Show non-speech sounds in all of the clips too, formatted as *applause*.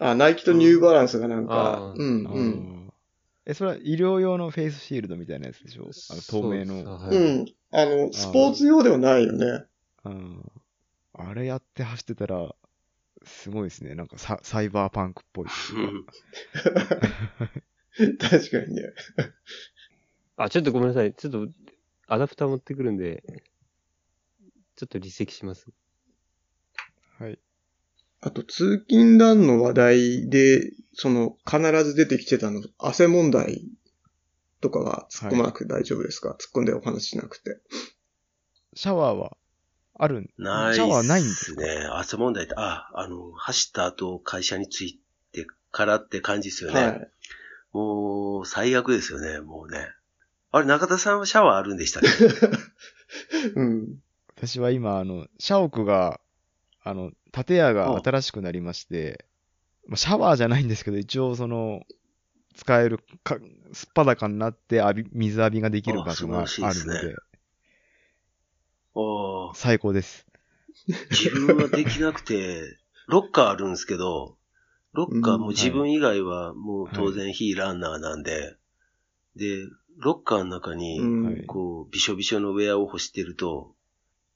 あ、ナイキとニューバランスがなんあか、ーうん、あうん。ーえ、それは医療用のフェイスシールドみたいなやつでしょ？あの透明の。うん。あの、スポーツ用ではないよね。うん。あれやって走ってたら、すごいですね。なんかササイバーパンクっぽい。*laughs* 確かにね。あ、ちょっとごめんなさい。ちょっと、アダプター持ってくるんで、ちょっと離席します。はい。あと、通勤ランの話題で、その、必ず出てきてたの、汗問題とかは突っ込まなくて大丈夫ですか、突っ込んでお話ししなくて。シャワーはあるん？ないシャワーないんでですか？すね。汗問題って、あ、あの、走った後会社に着いてからって感じですよね。はい。もう、最悪ですよね、もうね。あれ、中田さんはシャワーあるんでしたっけ？*laughs* うん。私は今、あの、社屋が、あの、建屋が新しくなりまして、まあ、シャワーじゃないんですけど、一応その、使えるか、すっぱだかになって浴び、水浴びができる場所があるので、ですね。最高です。自分はできなくて、*laughs* ロッカーあるんですけど、ロッカーも自分以外はもう当然非ランナーなんで、で、ロッカーの中に、こう、びしょびしょのウェアを干してると、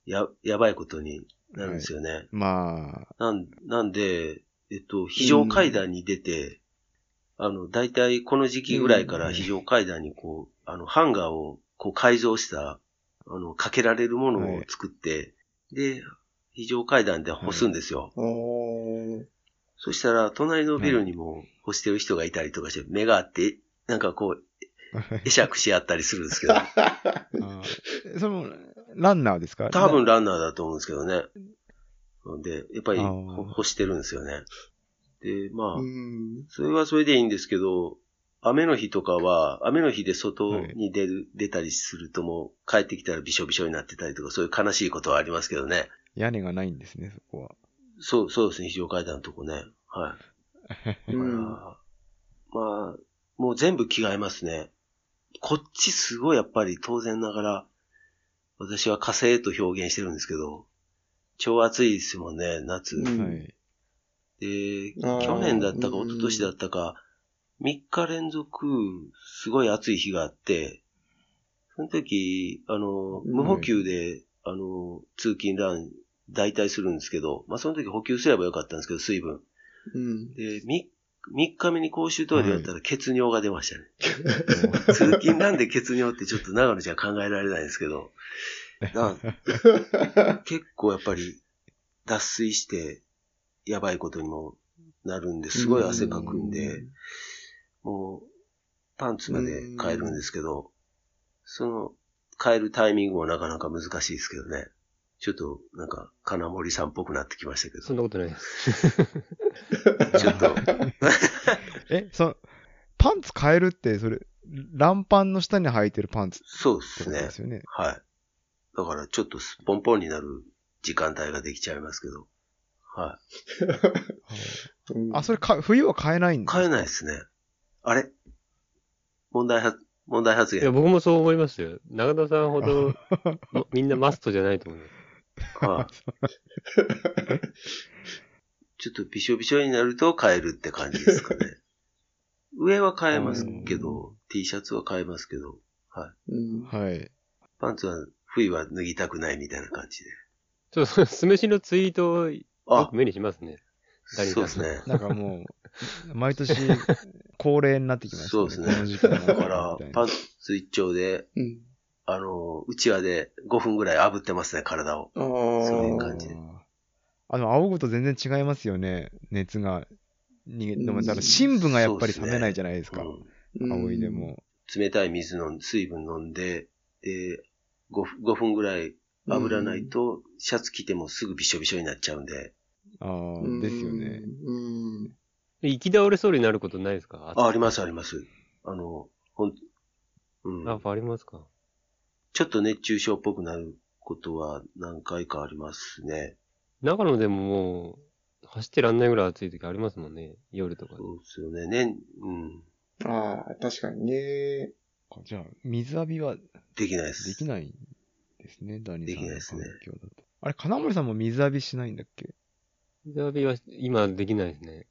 や、やばいことになるんですよね。まあ、なん、なんで、えっと、非常階段に出て、あの、大体この時期ぐらいからうん。非常階段にこう、あの、ハンガーをこう改造した、あの、かけられるものを作って、で、非常階段で干すんですよ。おーそしたら、隣のビルにも干してる人がいたりとかして、目があって、なんかこう、*laughs* 会釈し合ったりするんですけど、*laughs* その、ランナーですか？多分ランナーだと思うんですけどね。で、やっぱり干してるんですよね。で、まあ、うん。それはそれでいいんですけど、雨の日とかは、雨の日で外に出る、出たりするともう帰ってきたらびしょびしょになってたりとか、そういう悲しいことはありますけどね。屋根がないんですね、そこは。そう、そうですね、非常階段のとこね。はい。*laughs* まあ、もう全部着替えますね。こっちすごいやっぱり当然ながら、私は火星と表現してるんですけど、超暑いですもんね、夏。うんはい。で、去年だったかうん一昨年だったか、3日連続、すごい暑い日があって、その時、あの、うん無補給で、あの、通勤ラン、代替するんですけど、まあその時補給すればよかったんですけど、水分。うん。で、3, 3日目に公衆トイレやったら血尿が出ましたね。通勤なんで血尿ってちょっと長野じゃ考えられないんですけど、な *laughs* 結構やっぱり脱水してやばいことにもなるんで、すごい汗かくんで、もうパンツまで変えるんですけど、その変えるタイミングもなかなか難しいですけどね。ちょっとなんか金森さんっぽくなってきましたけど、そんなことない *laughs* です。ちょっと、*laughs* え、その、パンツ変えるって、それ、ランパンの下に履いてるパンツっそうでてことすねですよね。はい。だからちょっとすっぽんぽんになる時間帯ができちゃいますけど。はうんあ、それか、冬は買えないんい。ですか？買えないですね。あれ？問題は、問題発いや、言。僕もそう思いますよ。中田さんほど、も *laughs* みんなマストじゃないと思う。はい。*laughs* ちょっとびしょびしょになると買えるって感じですかね。*laughs* 上は買えますけど、T シャツは買えますけど、はい。うん。はい。パンツは冬は脱ぎたくないみたいな感じで。ちょっと、酢飯のツイートをよあく、目にしますね。そうですね。なんかもう、毎年、*laughs* 恒例になってきました、そうですねだからパンツ一丁で、うん。あの、うちわで5分ぐらい炙ってますね、体を。そういう感じであの、仰ぐと全然違いますよね。熱が逃げ、でも、だから、深部がやっぱり冷めないじゃないですか。うんうん仰いで。も。冷たい水の水分飲んで、で、5, 5分ぐらい炙らないと、シャツ着てもすぐびしょびしょになっちゃうんで。ああ、うんですよね。。うん。行き倒れそうになることないですか？あ、ありますあります。あの、ほん、うん。あ、ありますか？ちょっと熱中症っぽくなることは何回かありますね。長野でももう、走ってらんないぐらい暑い時ありますもんね。夜とかで。そうですよね。ね、うん。ああ、確かにね。あじゃあ、水浴びはできないです。できないんですね、ダニさんのできないですね。あれ、金森さんも水浴びしないんだっけ？水浴びは今できないですね。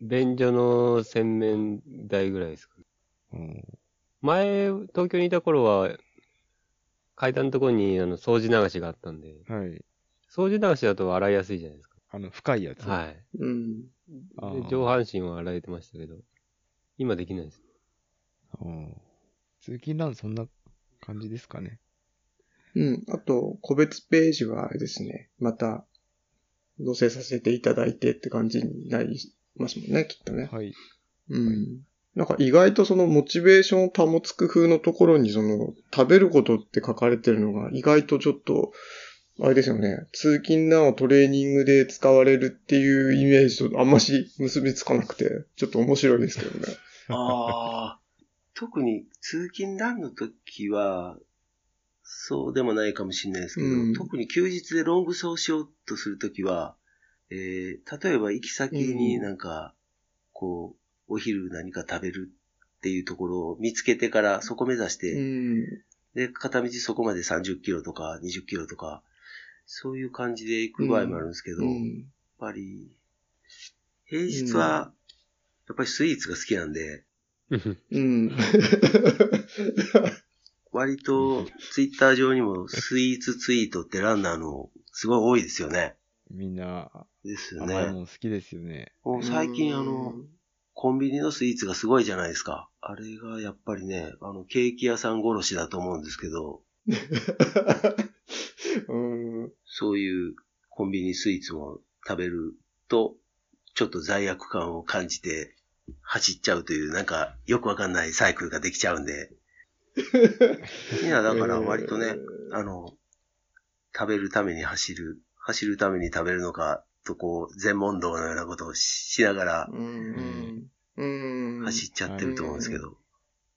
便所の洗面台ぐらいですか。うん。前、東京にいた頃は、階段のところにあの掃除流しがあったんで、はい。掃除流しだと洗いやすいじゃないですか。あの、深いやつ。はい。うん。あーで上半身は洗えてましたけど、今できないです。うん。通勤ランそんな感じですかね。うん。あと、個別ページはあれですね。また、載せさせていただいてって感じになりますもんね、きっとね。はい。うん。なんか意外とそのモチベーションを保つ工夫のところにその食べることって書かれてるのが意外とちょっと、あれですよね。通勤なをトレーニングで使われるっていうイメージとあんまし結びつかなくて、ちょっと面白いですけどね。*laughs* ああ。特に通勤ランの時は、そうでもないかもしれないですけど、うん特に休日でロング走しようとするときは、えー、例えば行き先になんか、こう、お昼何か食べるっていうところを見つけてからそこ目指して、うん。で、片道そこまで30キロとか20キロとか、そういう感じで行く場合もあるんですけど、やっうん。ぱり、平日は、やっぱりスイーツが好きなんで、うん。*laughs* 割とツイッター上にもスイーツツイートってランナーのすごい多いですよね。みんな、ですよ甘いね。もん好きですよね。最近あの、コンビニのスイーツがすごいじゃないですか。あれがやっぱりね、あの、ケーキ屋さん殺しだと思うんですけど、*laughs* うん。そういうコンビニスイーツも食べると、ちょっと罪悪感を感じて走っちゃうという、なんかよくわかんないサイクルができちゃうんで、みんなだから割とね、*laughs* あの、食べるために走る、走るために食べるのか、とこう、全問答のようなことをしながら。走っちゃってると思うんですけど。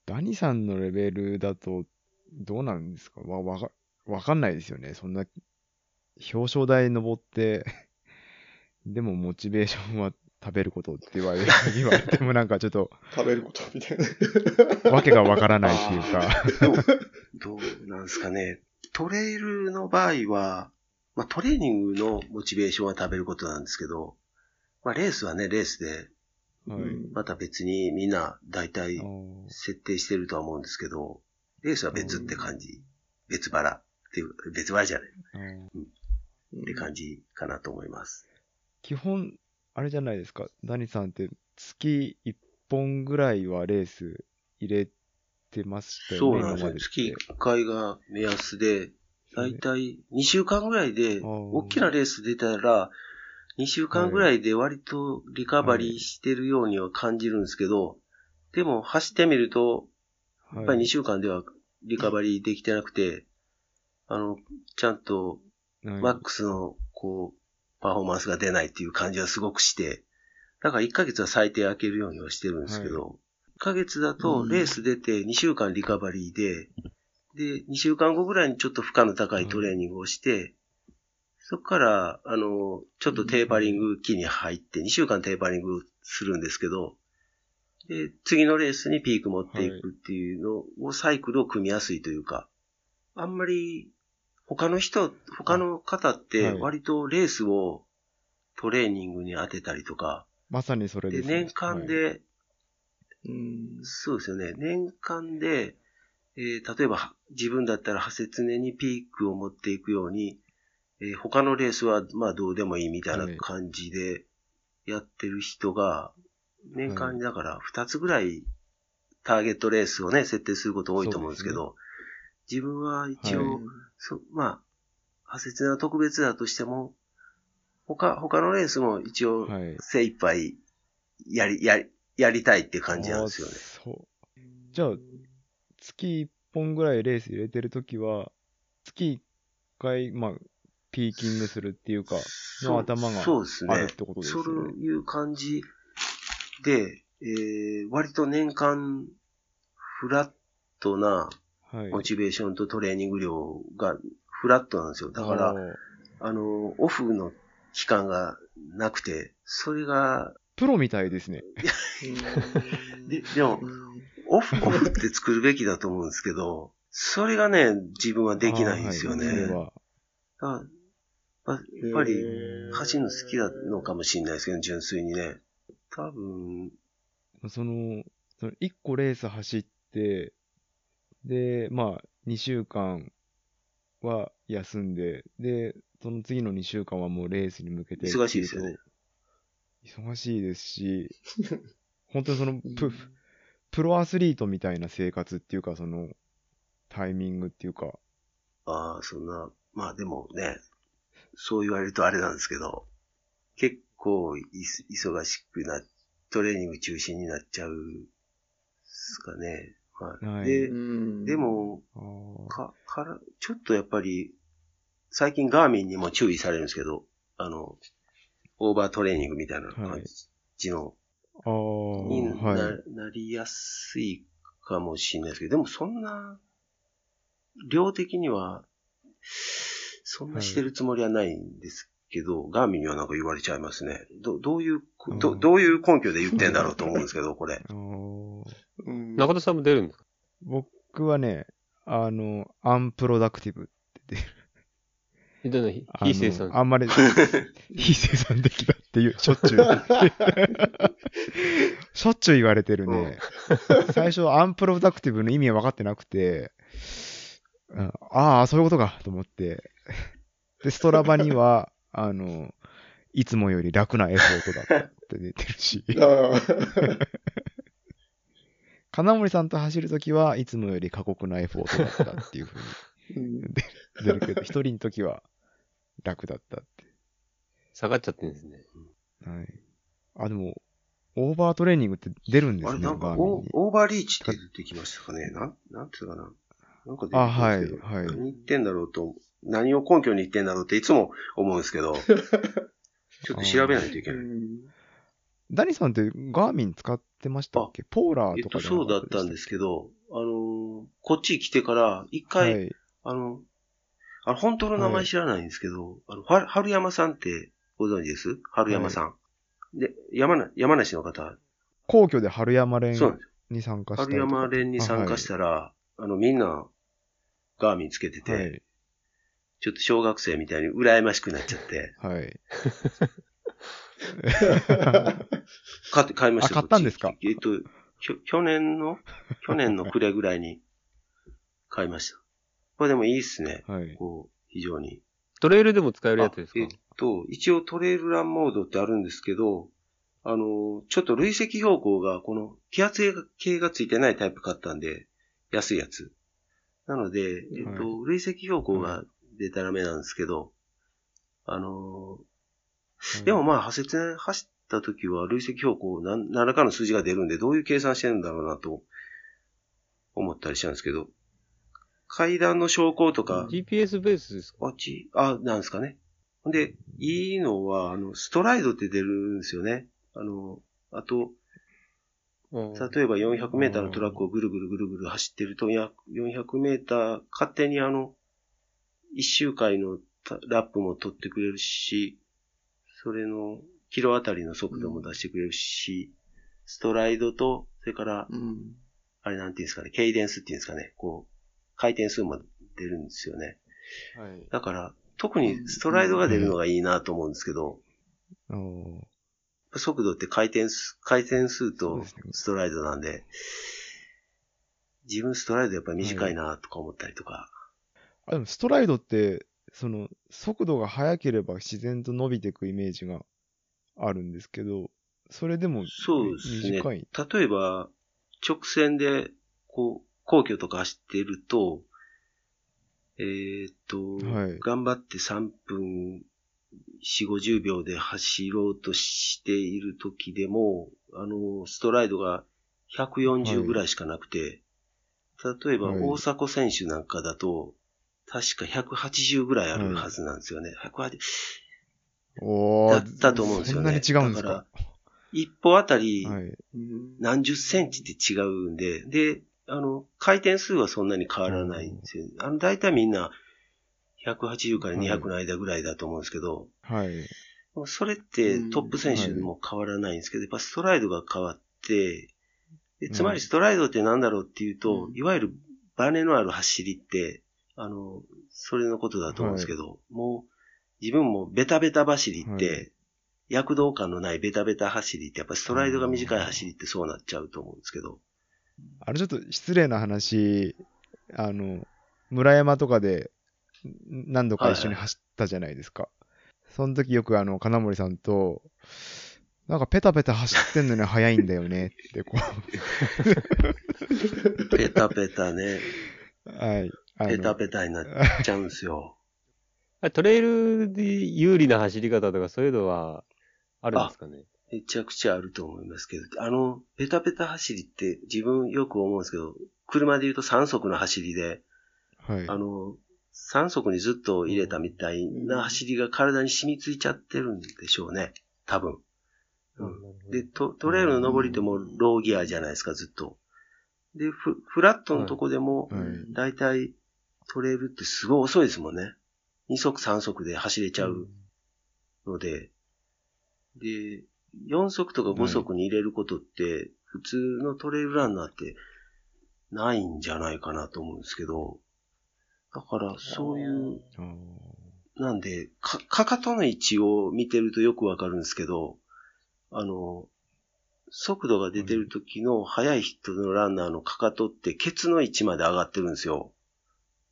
ダニさんのレベルだと、どうなんですか？わ、わか、わかんないですよね。そんな、表彰台登って、*laughs* でもモチベーションは食べることって言われ言われてもなんかちょっと、食べることみたいな。わけがわからないっていうか。*laughs* どうなんですかね。トレイルの場合は、まあトレーニングのモチベーションは食べることなんですけど、まあレースはね、レースで、はい。また別にみんな大体設定してるとは思うんですけど、レースは別って感じ。別腹っていう、別腹じゃないあーって感じかなと思います。基本、あれじゃないですか。ダニさんって月1本ぐらいはレース入れてましたよね。そうなんですよ。月1回が目安で、だいたい2週間ぐらいで、大きなレース出たら、2週間ぐらいで割とリカバリーしてるようには感じるんですけど、でも走ってみると、やっぱり2週間ではリカバリーできてなくて、あの、ちゃんとはいマックスの、こう、パフォーマンスが出ないっていう感じはすごくして、だから1ヶ月は最低開けるようにはしてるんですけど、1ヶ月だとレース出て2週間リカバリーで、で、2週間後ぐらいにちょっと負荷の高いトレーニングをして、そこから、あの、ちょっとテーパリング期に入って、2週間テーパリングするんですけど、で、次のレースにピーク持っていくっていうのを、サイクルを組みやすいというか、あんまり、他の人、他の方ってはい割とレースをトレーニングに当てたりとか、まさにそれで、ですね。年間はいで、うん。そうですよね。年間で、えー例えば自分だったら、ハセツネにピークを持っていくように、えー他のレースはまあどうでもいいみたいなはい感じでやってる人が、年間にだから2つぐらいターゲットレースをね、設定すること多いと思うんですけど、自分は一応、はいそまあ、ハセツネは特別だとしても、他、他のレースも一応はい。精一杯やり、やり、やりたいって感じなんですよね。そう。じゃあ、月1本ぐらいレース入れてるときは、月1回、まあ、ピーキングするっていうか、の頭がそうですねあるってことですね。ういう感じで、えー、割と年間、フラットなはい。モチベーションとトレーニング量がフラットなんですよ。だから、あの、オフの期間がなくて、それが、プロみたいですね。*laughs* で、でも、オフ、オフって作るべきだと思うんですけど、それがね、自分はできないんですよね。はいやっぱり、走るの好きなのかもしれないですけど、純粋にね。多分、その、その1個レース走って、で、まあ、2週間は休んで、で、その次の2週間はもうレースに向けて。忙しいですよね。忙しいですし、本当にその、*laughs* プ、プロアスリートみたいな生活っていうか、その、タイミングっていうか、ああ、そんな、まあでもね、そう言われるとあれなんですけど、結構い忙しくな、トレーニング中心になっちゃう、ですかね。はい。はいで、うんで、も、か、から、ちょっとやっぱり、最近ガーミンにも注意されるんですけど、あの、オーバートレーニングみたいな感じの、にな,、はい。なりやすいかもしれないですけど、でもそんな、量的には、そんなしてるつもりはないんですけど、ガーミンにはなんか言われちゃいますね。ど、どういう、ど、うんどういう根拠で言ってんだろうと思うんですけど、*laughs* これ。中田さんも出るんですか？僕はね、あの、アンプロダクティブって出る。非生産。あんまり、非生産的だっていう、しょっちゅう。*laughs* しょっちゅう言われてるね。最初、アンプロダクティブの意味は分かってなくて、うんああ、そういうことか、と思って。で、ストラバには、*laughs* あの、いつもより楽なエフォートだったって出てるし、*laughs* 金森さんと走るときはいつもより過酷なエフォートだったっていうふううんに出るけど、一人のときは楽だったって。下がっちゃってるんですね。はい。あ、でも、オーバートレーニングって出るんですあれ、ね、なんか。オオーバーリーチって出てきましたかね。なん、なんていうかな。なんか出てきあ、まはい、すけど、はい。何言ってんだろうと、何を根拠に言ってんだろうっていつも思うんですけど、*laughs* ちょっと調べないといけない。ダニさんってガーミン使ってましたっけ？ポーラーえっと、とかじゃなそうだったんですけど、あのーこっち来てから、一は回、い。あの、あの、本当の名前知らないんですけど、あの、は春山さんってご存知です？春山さん。で、山な、山梨の方、皇居で春山連。に参加したり春山連に参加したら、あの、みんな、ガーミンつけてて、はい。ちょっと小学生みたいに羨ましくなっちゃって、はい。買って、買いましたあ買ったんですか？えっと、去年の、去年の暮れぐらいに買いました。これでもいいっすね。はい。こう、非常に。トレイルでも使えるやつですか？あえっと、一応トレイルランモードってあるんですけど、あの、ちょっと累積標高が、この気圧計がついてないタイプ買ったんで、安いやつ。なので、えっと、累積標高が出たらめなんですけど、あの、でもまあ、派切ね走った時は累積標高何何らかの数字が出るんで、どういう計算してるんだろうなと思ったりしたんですけど、階段の昇降とか、GPS ベースですか？あっち、あ、なんですかね。で、いいのは、あの、ストライドって出るんですよね。あの、あと、例えば400メーターのトラックをぐるぐるぐるぐる走ってると、や400メーター勝手にあの、1周回のたラップも取ってくれるし、それのキロあたりの速度も出してくれるし、ストライドと、それから、うん。あれなんていうんですかね、ケイデンスっていうんですかね、こう、回転数も出るんですよね。はい。だから、特にストライドが出るのがいいなと思うんですけど、速度って回転数、回転数とストライドなんで、自分ストライドやっぱり短いなとか思ったりとか。あ、でもストライドって、その、速度が速ければ自然と伸びていくイメージがあるんですけど、それでもそうですね。例えば、直線で、こう、皇居とか走っていると、えーっと、はい。頑張って3分4、50秒で走ろうとしている時でも、あの、ストライドが140ぐらいしかなくて、例えばはい。大迫選手なんかだと、確か180ぐらいあるはずなんですよね。180おだったと思うんですよね。そんなに違うんですだか一歩あたり何十センチって違うんで、で、あの、回転数はそんなに変わらないんですよ。あの、大体みんな180から200の間ぐらいだと思うんですけど、はい。それってうん。トップ選手も変わらないんですけど、やっぱストライドが変わって、でつまりストライドって何だろうっていうと、うん。いわゆるバネのある走りって、あの、それのことだと思うんですけど、もう自分もベタベタ走りって、は躍動感のないベタベタ走りって、やっぱりストライドが短い走りってそうなっちゃうと思うんですけど。あれちょっと失礼な話、あの、村山とかで何度か一緒に走ったじゃないですか。その時よくあの、金森さんと、なんかペタペタ走ってんのに速いんだよねってこペタペタね。う。はい。ペタペタになっちゃうんですよ。あトレイルで有利な走り方とかそういうのはあるんですかね？めちゃくちゃあると思いますけど、あの、ペタペタ走りって自分よく思うんですけど、車で言うと3速の走りで、はい。あの、3速にずっと入れたみたいな走りが体に染みついちゃってるんでしょうね。多分。うん、でト、トレイルの登りってもうローギアじゃないですか、ずっと。で、フフラットのとこでも、はい。だいたいトレイルってすごい遅いですもんね。2速3速で走れちゃうので、で、4速とか5速に入れることって、普通のトレイルランナーってないんじゃないかなと思うんですけど、だからそういう、なんで、か、かかとの位置を見てるとよくわかるんですけど、あの、速度が出てる時の速い人のランナーのかかとってケツの位置まで上がってるんですよ。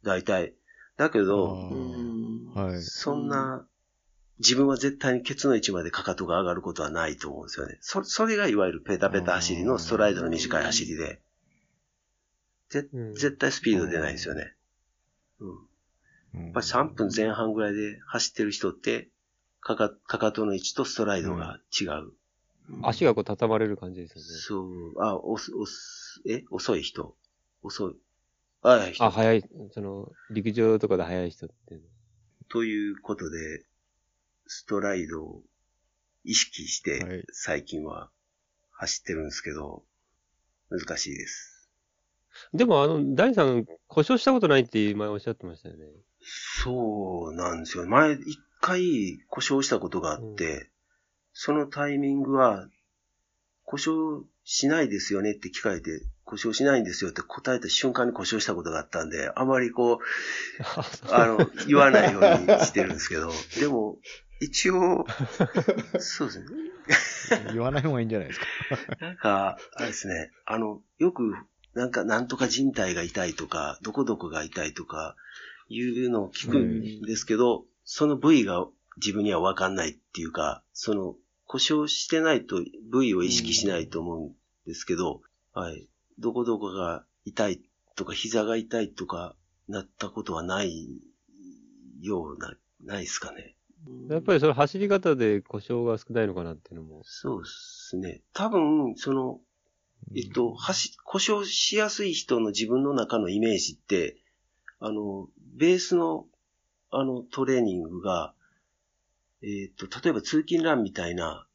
大体。だけど、はい。そんな、自分は絶対にケツの位置までかかとが上がることはないと思うんですよね。そ、それがいわゆるペタペタ走りのストライドの短い走りで、ぜうん絶対スピード出ないんですよね。うん。ややっぱり3分前半ぐらいで走ってる人って、かか、かかとの位置とストライドが違う。足がこう畳まれる感じですよね。そう、あ、おす、おす、え？遅い人？遅い。あ、人あ、速い、その、陸上とかで速い人って。ということで、ストライドを意識しはいて、最近は走ってるんですけど、難しいです。でもあの、ダニさん、故障したことないって前おっしゃってましたよね。そうなんですよ。前、一回故障したことがあって、そのタイミングは、故障しないですよねって聞かれて、故障しないんですよって答えた瞬間に故障したことがあったんで、あまりこう、*laughs* あの、言わないようにしてるんですけど、でも、一応、*laughs* そうですね。言わない方がいいんじゃないですか。なんか、あれですね、あの、よく、なんか、なんとか人体が痛いとか、どこどこが痛いとか、いうのを聞くんですけど、その部位が自分にはわかんないっていうか、その、故障してないと部位を意識しないと思うんですけど、はい。どこどこが痛いとか、膝が痛いとか、なったことはないような、ないですかね。やっぱりその走り方で故障が少ないのかなっていうのも。そうですね。多分、その、えっと、走、故障しやすい人の自分の中のイメージって、あの、ベースの、あの、トレーニングが、えっと、例えば通勤ランみたいな、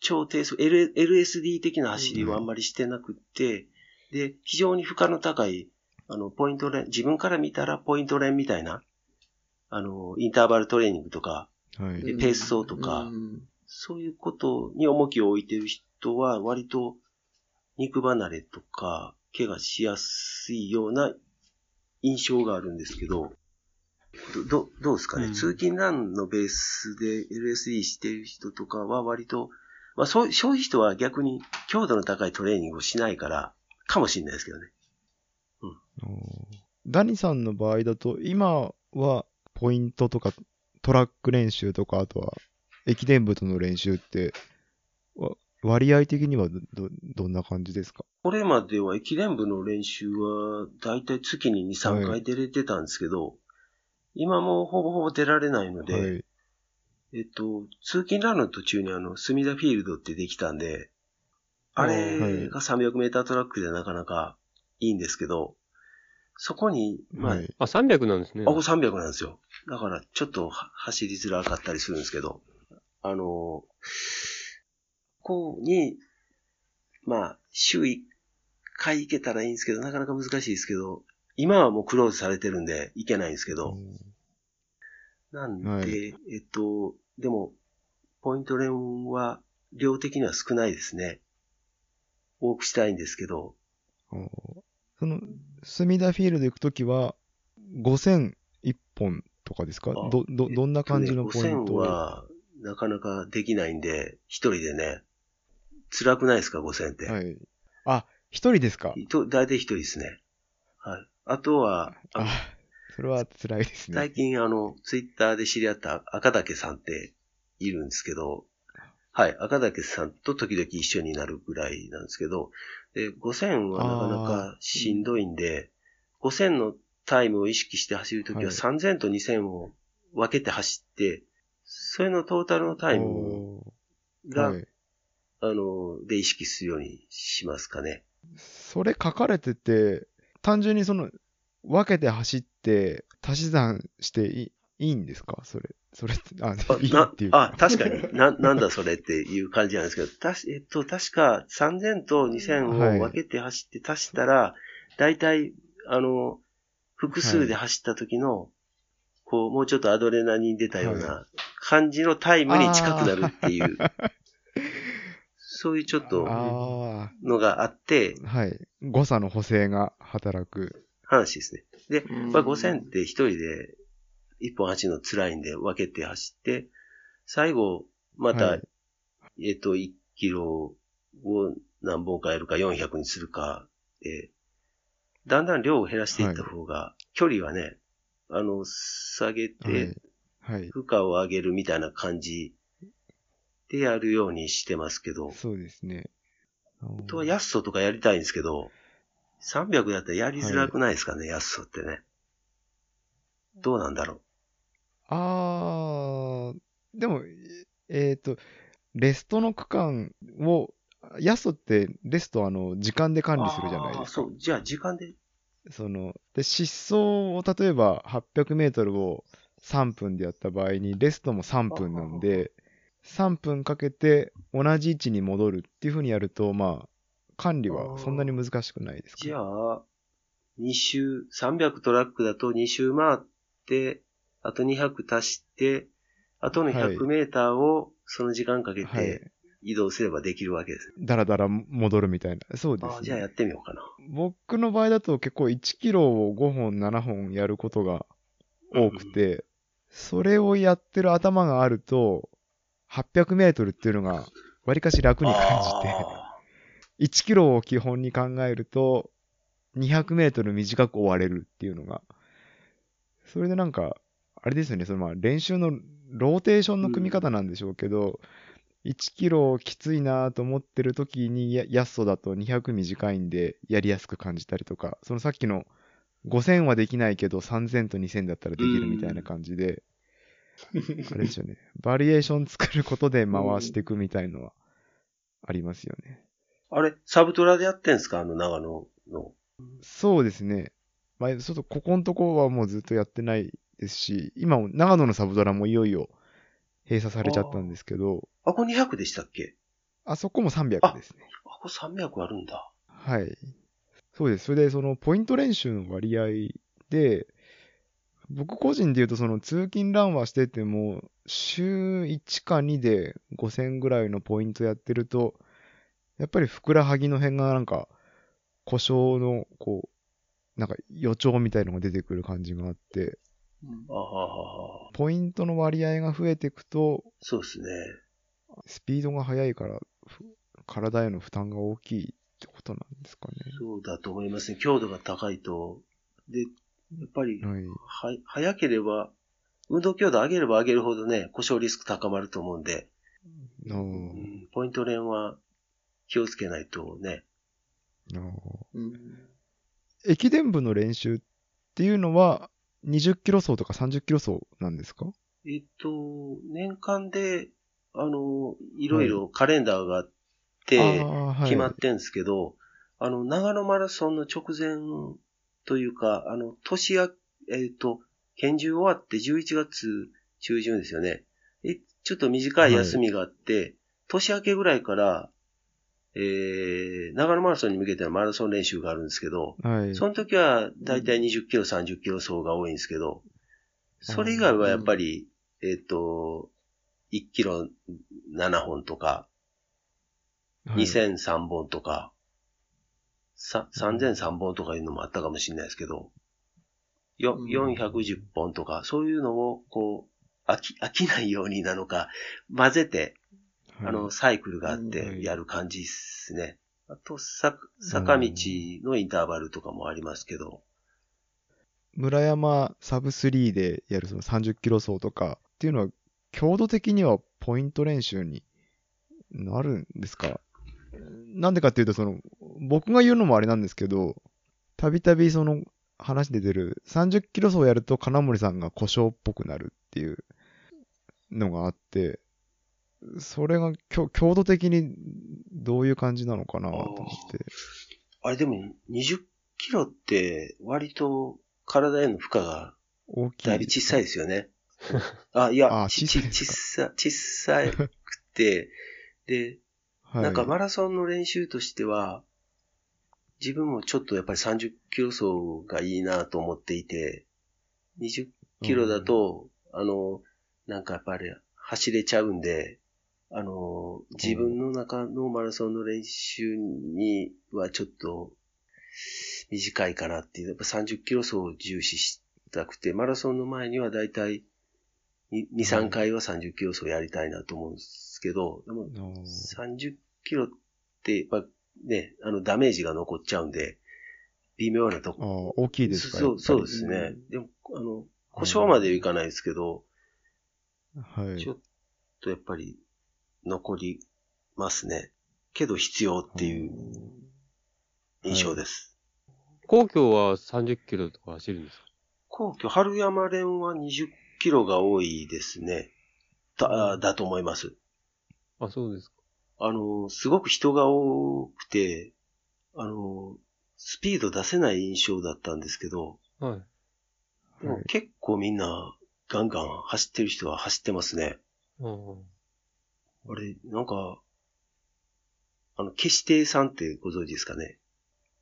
超低速、L、LSD 的な走りをあんまりしてなくって、で、非常に負荷の高い、あの、ポイントレン、自分から見たらポイントレンみたいな、あの、インターバルトレーニングとか、はい。でペース走とか。そういうことに重きを置いてる人は、割と肉離れとか、怪我しやすいような印象があるんですけど、ど、どどうですかね、うん。通勤ランのベースで LSD してる人とかは割と、まあそうそういう人は逆に強度の高いトレーニングをしないから、かもしれないですけどね。おーダニさんの場合だと、今はポイントとかトラック練習とか、あとは駅伝部との練習って、わ割合的にはど、どどんな感じですか？これまでは駅伝部の練習は、だいたい月に2、3回出れてたんですけど、今もうほぼほぼ出られないので、はい。えっと、通勤ランの途中にあの、墨田フィールドってできたんで、あれが300メータートラックでなかなかいいんですけど、そこに、まあ、はい。あ、300なんですね。あ、これ300なんですよ。だから、ちょっとは走りづらかったりするんですけど、あの、こうに、まあ、週1回行けたらいいんですけど、なかなか難しいですけど、今はもうクローズされてるんで行けないんですけど、なんで、はいえっと、でも、ポイントレンは量的には少ないですね。多くしたいんですけど、その、墨田フィールド行くときは、5000一本とかですか？あど、ど、どんな感じのポイン5000トは、なかなかできないんで、一人でね、辛くないですか、5000って。はい。あ、一人ですか？と大体一人ですね。はい。あとは、あのあ、それは辛いですね最。近あの、ツイッターで知り合った赤岳さんっているんですけど、はい、赤岳さんと時々一緒になるぐらいなんですけど、で、5000はなかなかしんどいんで、5000のタイムを意識して走るときははい3000と2000を分けて走って、それのトータルのタイムが、はい。あの、で意識するようにしますかね。それ書かれてて、単純にその、分けて走って、足し算していいいいんですか？それ。それって、あ、あいいなっていうあ、確かに。な、*laughs* なんだそれっていう感じなんですけど、たし、えっと、確か3000と2000を分けて走って足したら、大体、あの、複数で走った時の、こう、もうちょっとアドレナリン出たような感じのタイムに近くなるっていう、*laughs* そういうちょっとあのがあって、あ、はい。誤差の補正が働く。話ですね。で、うんまあ、5000って一人で一本走るの辛いんで分けて走って、最後、また、はいえっと、1キロを何本かやるか400にするかで、だんだん量を減らしていった方が、距離はね、あの、下げはいて、。はい。負荷を上げるみたいな感じでやるようにしてますけど、そうですね。本当はヤッソとかやりたいんですけど、300だったらやりづらくないですかね、ヤッソってね。どうなんだろう。あー、でも、えっ、と、レストの区間を、ヤストってレストあの、時間で管理するじゃないですか。そう、じゃあ時間で。その、で、疾走を例えば800メートルを3分でやった場合に、レストも3分なんで、3分かけて同じ位置に戻るっていう風にやると、まあ、管理はそんなに難しくないですかじゃあ、2周、300トラックだと2周回って、あと200足して、あとの100メーターをその時間かけはいて。移動すればできるわけです。だらだら戻るみたいな。そうです、あじゃあやってみようかな。僕の場合だと結構1キロを5本、7本やることが多くて、それをやってる頭があると、800メートルっていうのがわりかし楽に感じて、あ1キロを基本に考えると、200メートル短く終われるっていうのが、それでなんか、あれですよね、そのまあ練習のローテーションの組み方なんでしょうけど、1キロきついなと思ってる時にや、ヤッソだと200短いんでやりやすく感じたりとか、そのさっきの5000はできないけど3000と2000だったらできるみたいな感じで、あれですよね、バリエーション作ることで回していくみたいのはありますよね。あれ、サブトラでやってんすか？あの長野の。そうですね。まあ、ちょっとここのとこはもうずっとやってないですし、今、長野のサブドラもいよいよ閉鎖されちゃったんですけど、あ、これ200でしたっけ？あそこも300ですね。あ、これ300あるんだ。はい。そうです。それで、その、ポイント練習の割合で、僕個人で言うと、その、通勤ランはしてても、週1か2で5000ぐらいのポイントやってると、やっぱりふくらはぎの辺がなんか、故障の、こう、なんか予兆みたいのが出てくる感じがあって、あはははポイントの割合が増えていくと、そうですね。スピードが速いから、ふ体への負担が大きいってことなんですかね。そうだと思いますね。強度が高いと。で、やっぱり、はい。は、早ければ、運動強度上げれば上げるほどね、故障リスク高まると思うんで、うんポイント連は気をつけないとね。あーうん駅伝部の練習っていうのは、20キロ走とか30キロ走なんですか？えっと、年間で、あの、いろいろカレンダーがあって、決まってんですけど、あの、長野マラソンの直前というか、あの、年や、えっ、と、拳銃終わって11月中旬ですよね。え、ちょっと短い休みがあって、年明けぐらいから、えー、長野マラソンに向けてのマラソン練習があるんですけど、はい。その時はだいたい20キロ、30キロ走が多いんですけど、それ以外はやっぱり、えっ、と、1キロ7本とか、はい。2003本とか、さ3003本とかいうのもあったかもしれないですけど、ようん。410本とか、そういうのを、こう、飽き、飽きないようになのか、混ぜて、はいあの、サイクルがあっはていやる感じですね。あと、さ、坂道のインターバルとかもありますけど、村山サブ3でやるその30キロ走とかっていうのは、強度的にはポイント練習になるんですか？なんでかっていうと、その、僕が言うのもあれなんですけど、たびたびその話で出る30キロ走やると金森さんが故障っぽくなるっていうのがあって、それが強強度的にどういう感じなのかなと思って。あれでも20キロって割と体への負荷が大きい。だいぶ小さいですよね。あ、いや、小さいさ、小さくて、で、はい、なんかマラソンの練習としては、自分もちょっとやっぱり30キロ走がいいなと思っていて、20キロだと、あの、なんかやっぱり走れちゃうんで、あの、自分の中のマラソンの練習にはちょっと短いかなっていう、やっぱ30キロ走を重視したくて、マラソンの前にはだいたい2、3回は30キロ走やりたいなと思うんですけど、でもあー30キロって、やっぱね、あの、ダメージが残っちゃうんで、微妙なとあこ。ー大きいですかそう、そうですね。でも、あの、故障まではいかないですけど、はい。ちょっとやっぱり残りますね。けど必要っていう印象です。皇居は30キロとか走るんですか？皇居、春山連は20キロが多いですね。だ、だと思います。あ、そうですか。あの、すごく人が多くて、あの、スピード出せない印象だったんですけど、はい。でも結構みんなガンガン走ってる人は走ってますね。うんあれ、なんか、あの、消し亭さんってご存知ですかね？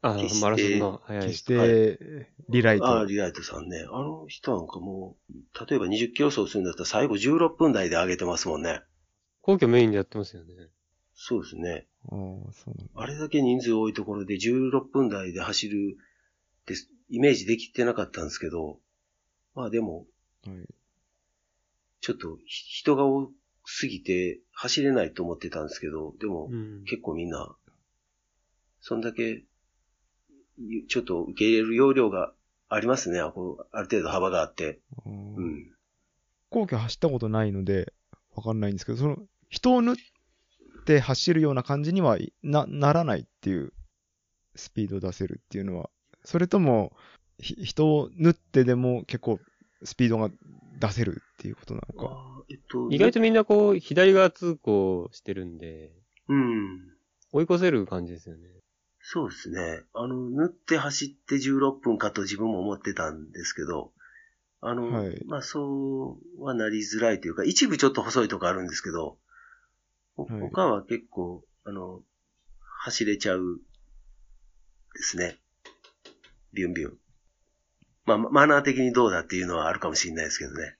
あ、決してマラソンの速い決し。て、リライト。ああ、リライトさんね。あの人なんかもう、例えば20キロ走するんだったら最後16分台で上げてますもんね。皇居メインでやってますよね。そうですね。ああ、そうなんだ。あれだけ人数多いところで16分台で走るってイメージできてなかったんですけど、まあでも、はい。ちょっとひ人が多すぎて走れないと思ってたんですけど、でもうん。結構みんな、そんだけ、ちょっと受け入れる容量がありますね。ある程度幅があって。ううんん。皇居走ったことないので、わかんないんですけど、その、人を縫って走るような感じにはいな、ならないっていう、スピードを出せるっていうのは、それとも、ひ人を縫ってでも結構スピードが出せるっていうことなのか。えっと、意外とみんなこう、左側通行してるんで、うん。追い越せる感じですよね。そうですね。あの、縫って走って16分かと自分も思ってたんですけど、あの、はいまあそうはなりづらいというか、一部ちょっと細いとこあるんですけど、他は結構、あの、走れちゃうですね。ビュンビュン。まあ、ママナー的にどうだっていうのはあるかもしれないですけどね。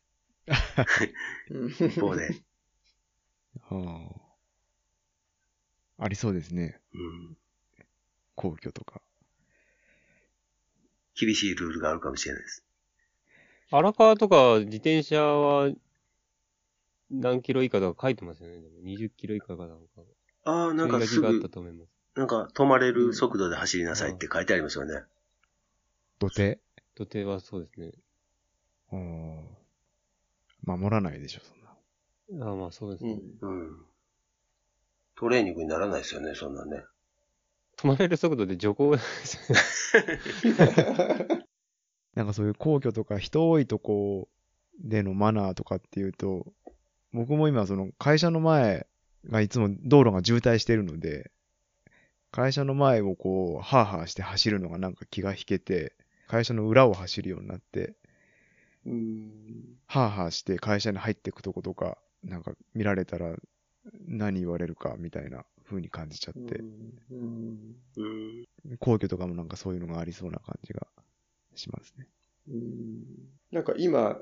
一方で。ああありそうですね。うん。皇居とか。厳しいルールがあるかもしれないです。荒川とか自転車は何キロ以下とか書いてますよね。でも20キロ以下かなんか。ああ、なんかすぐ注意書きがあった、と思います。なんか止まれる速度で走りなさいって書いてありますよね。土手？土手はそうですね。うん守らないでしょ、そんな。ああまあそうですね。うん。トレーニングにならないですよね、そんなんね。止まれる速度で徐行ですよね。*laughs* なんかそういう皇居とか人多いとこでのマナーとかっていうと、僕も今その会社の前がいつも道路が渋滞してるので、会社の前をこう、ハーハーして走るのがなんか気が引けて、会社の裏を走るようになって、うん。ハーハーして会社に入っていくとことか、なんか見られたら何言われるかみたいな風に感じちゃって、うん。うん。皇居とかもなんかそういうのがありそうな感じがしますね。うんなんか今、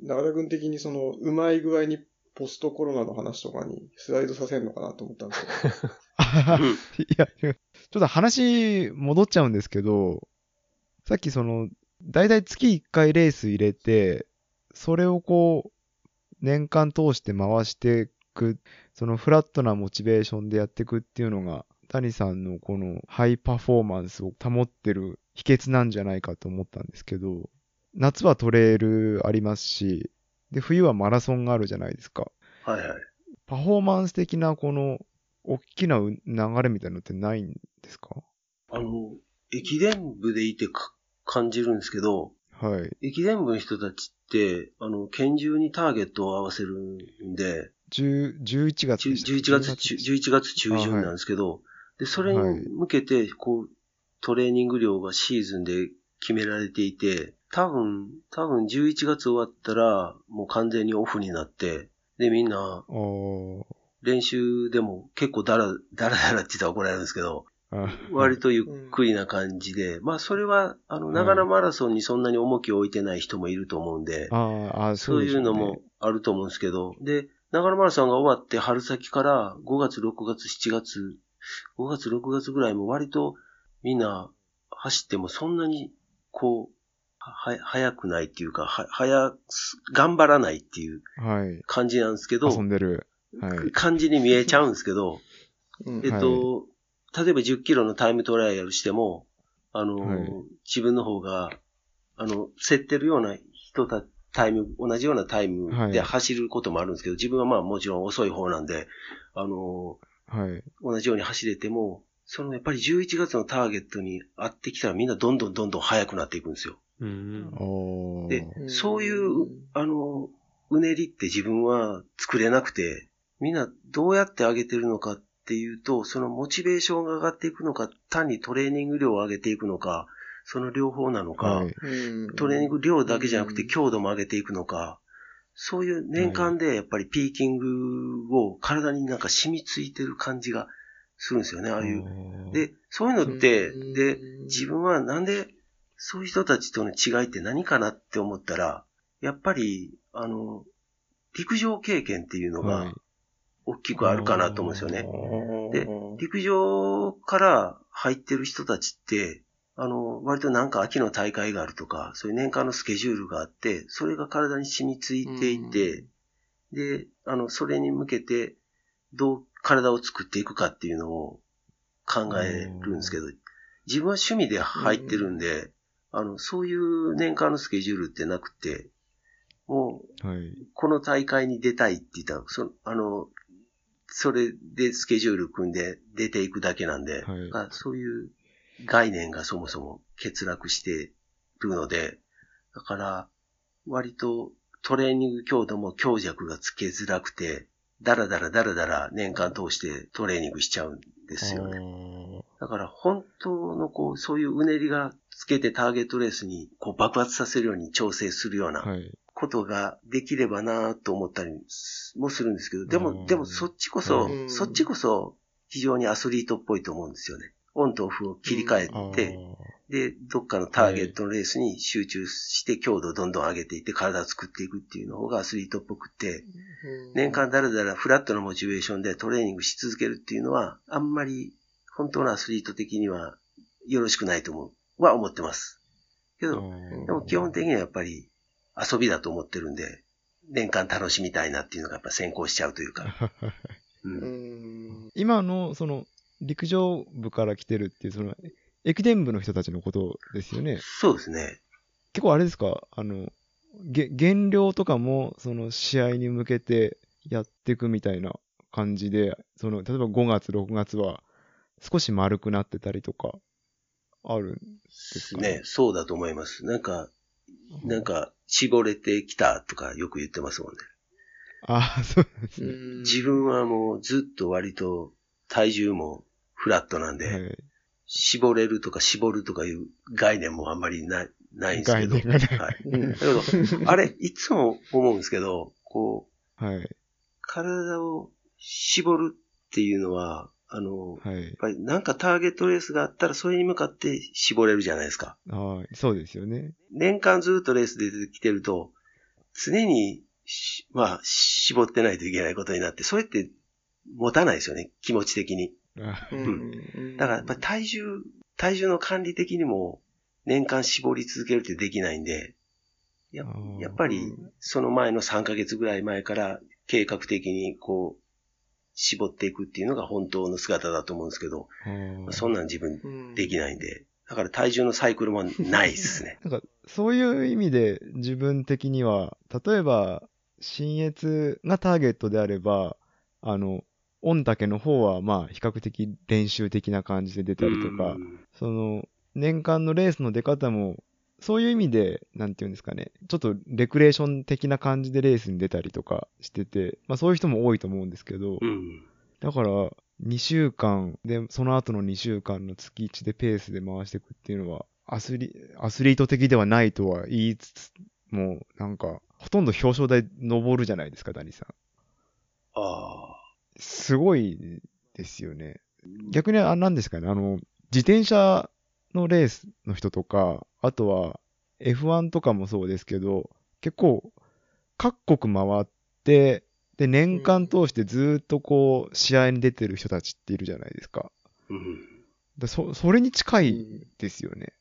中田君的にその、うまい具合にポストコロナの話とかにスライドさせるのかなと思ったんですけど。*laughs* いや、ちょっと話戻っちゃうんですけど、さっきその、だいたい月1回レース入れて、それをこう、年間通して回していく、そのフラットなモチベーションでやっていくっていうのが、谷さんのこのハイパフォーマンスを保ってる秘訣なんじゃないかと思ったんですけど、夏はトレイルありますし、で、冬はマラソンがあるじゃないですか。はいはい。パフォーマンス的なこの、大きなう流れみたいなのってないんですか？あの、駅伝部でいてか感じるんですけど、はい。駅伝部の人たちって、あの、拳銃にターゲットを合わせるんで、10 11月でした11月中、11月中。旬なんですけど、で、それに向けて、こう、トレーニング量がシーズンで決められていて、多分、多分11月終わったら、もう完全にオフになって、で、みんな、練習でも結構ダラ、ダラダラって言ったら怒られるんですけど、あ割とゆっくりな感じで、まあそれは、あの、長野マラソンにそんなに重きを置いてない人もいると思うんで、そういうのもあると思うんですけど、で、長野マラソンが終わって春先から5月、6月、7月、5月、6月ぐらいも割とみんな走ってもそんなにこう、は、早くないっていうか、は、早く、頑張らないっていうはい。感じなんですけど、遊んでる。はい。感じに見えちゃうんですけど、うん。えっと、例えば10キロのタイムトライアルしても、あの、はい自分の方が、あの、競ってるような人た、タイム、同じようなタイムではい走ることもあるんですけど、自分はまあもちろん遅い方なんで、あの、はい。同じように走れても、そのやっぱり11月のターゲットに合ってきたらみんなどんどんどんどん速くなっていくんですよ。うん。でそういう、あの、うねりって自分は作れなくて、みんなどうやって上げてるのかっていうと、そのモチベーションが上がっていくのか、単にトレーニング量を上げていくのか、その両方なのか、はい。うん。トレーニング量だけじゃなくて強度も上げていくのか、そういう年間でやっぱりピーキングを体になんか染みついてる感じがするんですよね、ああいう。で、そういうのって、うん。で、自分はなんで、そういう人たちとの違いって何かなって思ったら、やっぱり、あの、陸上経験っていうのはい。が大きくあるかなと思うんですよね。でうん陸上から入ってる人たちって、あの、割となんか秋の大会があるとか、そういう年間のスケジュールがあって、それが体に染みついていて、で、あの、それに向けて、どう体を作っていくかっていうのを考えるんですけど、自分は趣味で入ってるんで、あの、そういう年間のスケジュールってなくて、もう、はい。この大会に出たいって言ったら、そあの、それでスケジュール組んで出ていくだけなんで、はいあそういう概念がそもそも欠落してるので、だから、割とトレーニング強度も強弱がつけづらくて、だらだらだらだら年間通してトレーニングしちゃうんですよね。ね。だから本当のこう、そういううねりがつけてターゲットレースにこう爆発させるように調整するようなはい。ことができればなと思ったりもするんですけど、でうん。も、でもそっちこそ、うん。そっちこそ非常にアスリートっぽいと思うんですよね。オンとオフを切り替あえて、で、どっかのターゲットのレースに集中して強度をどんどん上げていって体を作っていくっていうの方がアスリートっぽくて、年間だらだらフラットなモチベーションでトレーニングし続けるっていうのは、あんまり本当のアスリート的にはよろしくないと思う、は思ってます。けど、でも基本的にはやっぱり遊びだと思ってるんで、年間楽しみたいなっていうのがやっぱ先行しちゃうというか。*laughs* う、うんん今の、その、陸上部から来てるっていう、その、駅伝部の人たちのことですよね。そうですね。結構あれですか？あの、げ減量とかも、その試合に向けてやっていくみたいな感じで、その、例えば5月、6月は少し丸くなってたりとか、あるんですかね、そうだと思います。なんか、なんか、絞れてきたとかよく言ってますもんね。ああ、そうですね。自分はもうずっと割と体重もフラットなんで、はい。絞れるとか絞るとかいう概念もあんまりない、ないんですけど。概念がないはい。うんだけど、あれ、いつも思うんですけど、こう、はい。体を絞るっていうのは、あの、はいやっ。ぱりなんかターゲットレースがあったらそれに向かって絞れるじゃないですか。ああ、そうですよね。年間ずっとレースで出てきてると、常にし、まあ、絞ってないといけないことになって、それって持たないですよね、気持ち的に。あうんだからやっぱり体重、体重の管理的にも年間絞り続けるってできないんで、ややっぱり、その前の3ヶ月ぐらい前から計画的にこう、絞っていくっていうのが本当の姿だと思うんですけど、あー。そんなん自分うん。できないんで、だから体重のサイクルもないですね。なんか、そういう意味で自分的には、例えば、新越がターゲットであれば、あの、御嶽の方は、まあ、比較的練習的な感じで出たりとかう、ん。その、年間のレースの出方も、そういう意味で、なんていうんですかね、ちょっとレクレーション的な感じでレースに出たりとかしてて、まあそういう人も多いと思うんですけど、うん。だから、2週間で、その後の2週間の月1でペースで回していくっていうのは、アスリアスリート的ではないとは言いつつ、もうなんか、ほとんど表彰台登るじゃないですか、ダニさん。ああ。すごいですよね。逆に、あ、なんですかね、あの、自転車のレースの人とか、あとは F1 とかもそうですけど、結構、各国回って、で、年間通してずーっとこう、試合に出てる人たちっているじゃないですか。うん。でそ、それに近いうんですよね。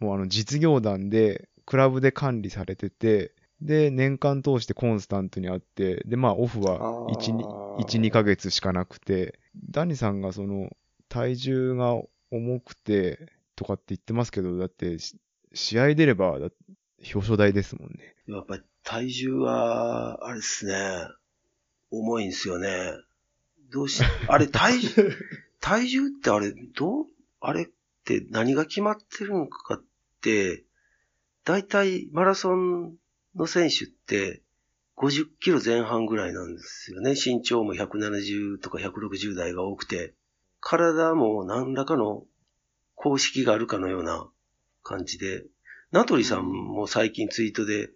もうあの、実業団で、クラブで管理されてて、で、年間通してコンスタントにあって、で、まあ、オフは1、2あー1、2ヶ月しかなくて、ダニさんがその、体重が重くて、とかって言ってますけど、だって、し試合出れば、だ表彰台ですもんね。やっぱり体重は、あれですね、重いんですよね。どうし、*laughs* あれ体重、*laughs* 体重ってあれ、どう、あれって何が決まってるのかって、だいたいマラソンの選手って50キロ前半ぐらいなんですよね。身長も170とか160代が多くて、体も何らかの公式があるかのような感じで、ナトリさんも最近ツイートで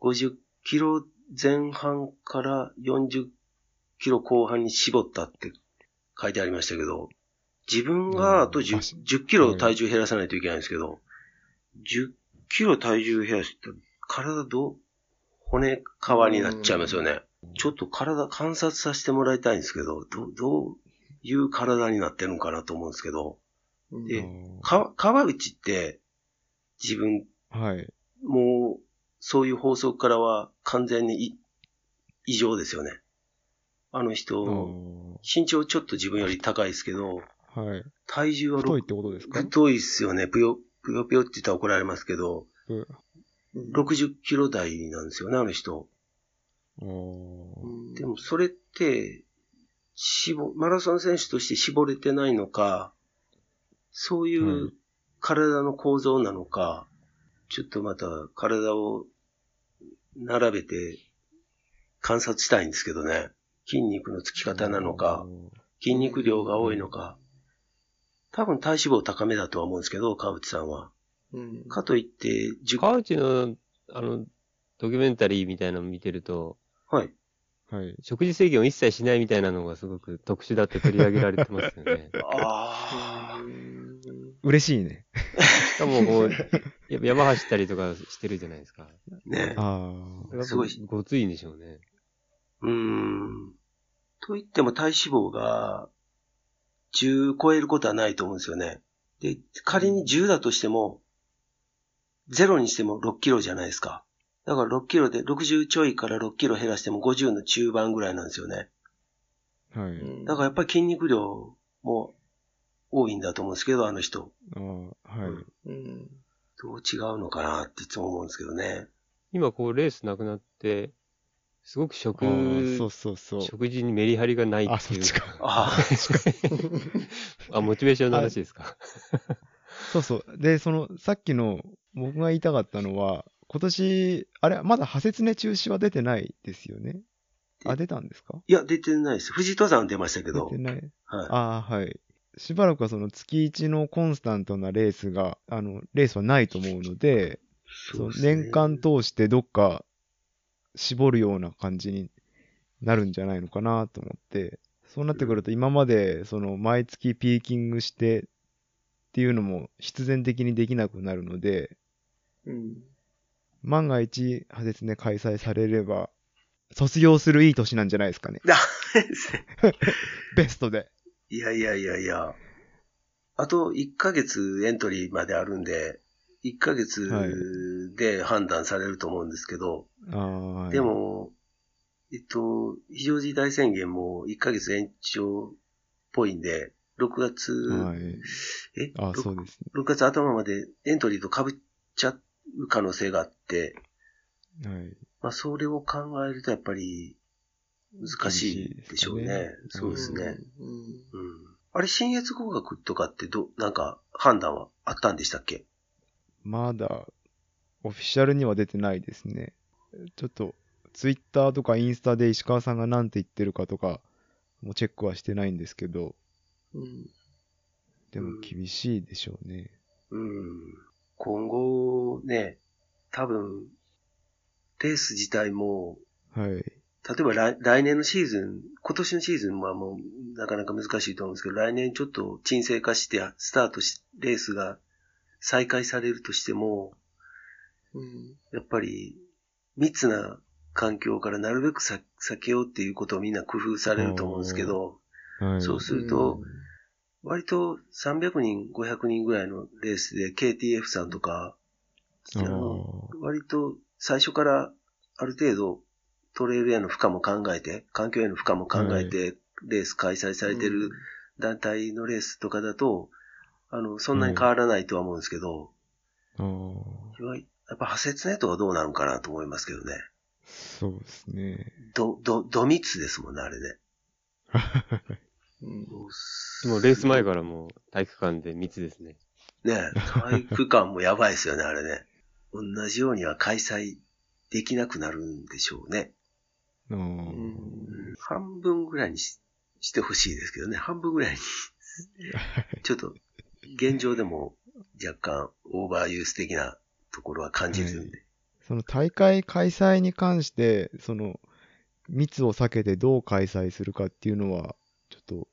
50キロ前半から40キロ後半に絞ったって書いてありましたけど、自分があとうん 10, あ10キロ体重減らさないといけないんですけど、10キロ体重減らしたら体どう骨皮になっちゃいますよね。ちょっと体観察させてもらいたいんですけど、どどういう体になってるのかなと思うんですけど、でか川内って自分はい。もう、そういう法則からは完全にい異常ですよね。あの人、は身長ちょっと自分より高いですけど、い。体重は太いろってことですか？太いっすよね。ぷよ、ぷよぷよって言ったら怒られますけど、うん60キロ台なんですよね、あの人。でもそれって、絞、マラソン選手として絞れてないのか、そういはう体の構造なのか、ちょっとまた体を並べて観察したいんですけどね。筋肉のつき方なのか、筋肉量が多いのか。多分体脂肪高めだとは思うんですけど、川内さんは。うんかといって、10、川内の、あの、ドキュメンタリーみたいなの見てると、はい。はい。食事制限を一切しないみたいなのがすごく特殊だって取り上げられてますよね。*laughs* ああ。嬉しいね。しかもこう、やっぱ山走ったりとかしてるじゃないですか。ねあやっぱすごいごついんでしょうね。うーん。と言っても体脂肪が10超えることはないと思うんですよね。で、仮に10だとしても、0にしても6キロじゃないですか。だから6キロで60ちょいから6キロ減らしても50の中盤ぐらいなんですよね。あ。はい。だからやっぱり筋肉量も多いんだと思うんですけど、あの人。はい。うんどう違うのかなっていつも思うんですけどね。今こうレースなくなって、すごくあ食、ーそうそうそう。食事にメリハリがないあ、っていう。そっちか。ああ、モチベーションの話ですか。そうそう。で、その、さっきの、僕が言いたかったのは、今年、あれ、まだ派切ね中止は出てないですよね。あ、出たんですか？いや、出てないです。富士登山出ましたけど出て。ない。はい。ああ、はい。しばらくはその月1のコンスタントなレースが、あの、レースはないと思うので、そうですね年間通してどっか絞るような感じになるんじゃないのかなと思って、そうなってくると今までその毎月ピーキングしてっていうのも必然的にできなくなるので、うん万が一、派切ね開催されれば、卒業するいい年なんじゃないですかね。ダメですね。*laughs* ベストで。いやいやいやいや。あと1ヶ月エントリーまであるんで、1ヶ月で判断されると思うんですけど、はいで、も、えっと、非常事態宣言も1ヶ月延長っぽいんで、6月、はい。え？あ 6, そうです6月頭までエントリーと被っちゃう可能性があって、ね。はい。まあ、それを考えるとやっぱり難しいでしょうね。そうですね。うんうん。あれ、新越合格とかってど、なんか判断はあったんでしたっけ？まだ、オフィシャルには出てないですね。ちょっと、ツイッターとかインスタで石川さんが何て言ってるかとか、もうチェックはしてないんですけど、うんでも厳しいでしょうね。うん。今後ね、多分、レース自体も、はい。例えば来来年のシーズン、今年のシーズンはもうなかなか難しいと思うんですけど、来年ちょっと沈静化してスタートし、レースが再開されるとしても、うん。やっぱり密な環境からなるべくさ避けようっていうことをみんな工夫されると思うんですけど、はい。そうすると、割と300人、500人ぐらいのレースで KTF さんとか、割と最初からある程度トレイルへの負荷も考えて、環境への負荷も考えて、レース開催されてる団体のレースとかだと、あの、そんなに変わらないとは思うんですけど、あーやっぱ派切ネットがどうなのかなと思いますけどね。そうですね。ど、ど、ど密ですもんね、あれね。う *laughs* んもうでもレース前からもう体育館で密ですね。ね体育館もやばいですよね、あれね。同じようには開催できなくなるんでしょうね。うん半分ぐらいにししてほしいですけどね。半分ぐらいに。*laughs* ちょっと、現状でも若干オーバーユース的なところは感じるんで。その大会開催に関して、その、密を避けてどう開催するかっていうのは、ちょっと、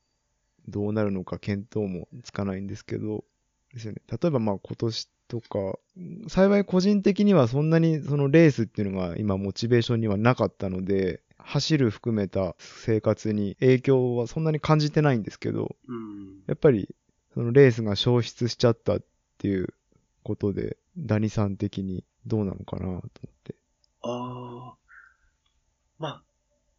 どうなるのか見当もつかないんですけど、ですよね。例えばまあ今年とか、幸い個人的にはそんなにそのレースっていうのが今モチベーションにはなかったので、走る含めた生活に影響はそんなに感じてないんですけど、うん。やっぱりそのレースが消失しちゃったっていうことで、ダニさん的にどうなのかなと思って。ああ。まあ、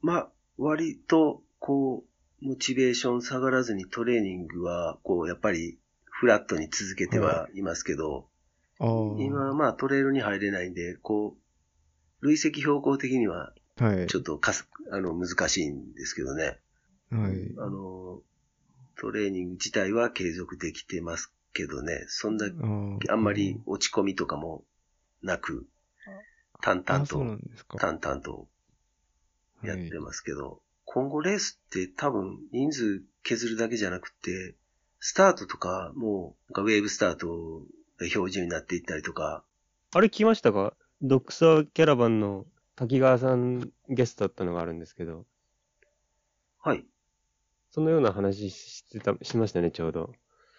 まあ、割と、こう、モチベーション下がらずにトレーニングは、こう、やっぱり、フラットに続けてはいますけど。今はまあトレイルに入れないんで、こう、累積標高的にははい。ちょっとかす、あの、難しいんですけどね。はい。あの、トレーニング自体は継続できてますけどね、そんな、あんまり落ち込みとかもなく、淡々と。淡々とやってますけど、今後レースって多分人数削るだけじゃなくて、スタートとかもウェーブスタートが標準になっていったりとか、あれ聞きましたか？ドックサーキャラバンの滝川さんゲストだったのがあるんですけど、はい。そのような話してた、しましたね、ちょうど。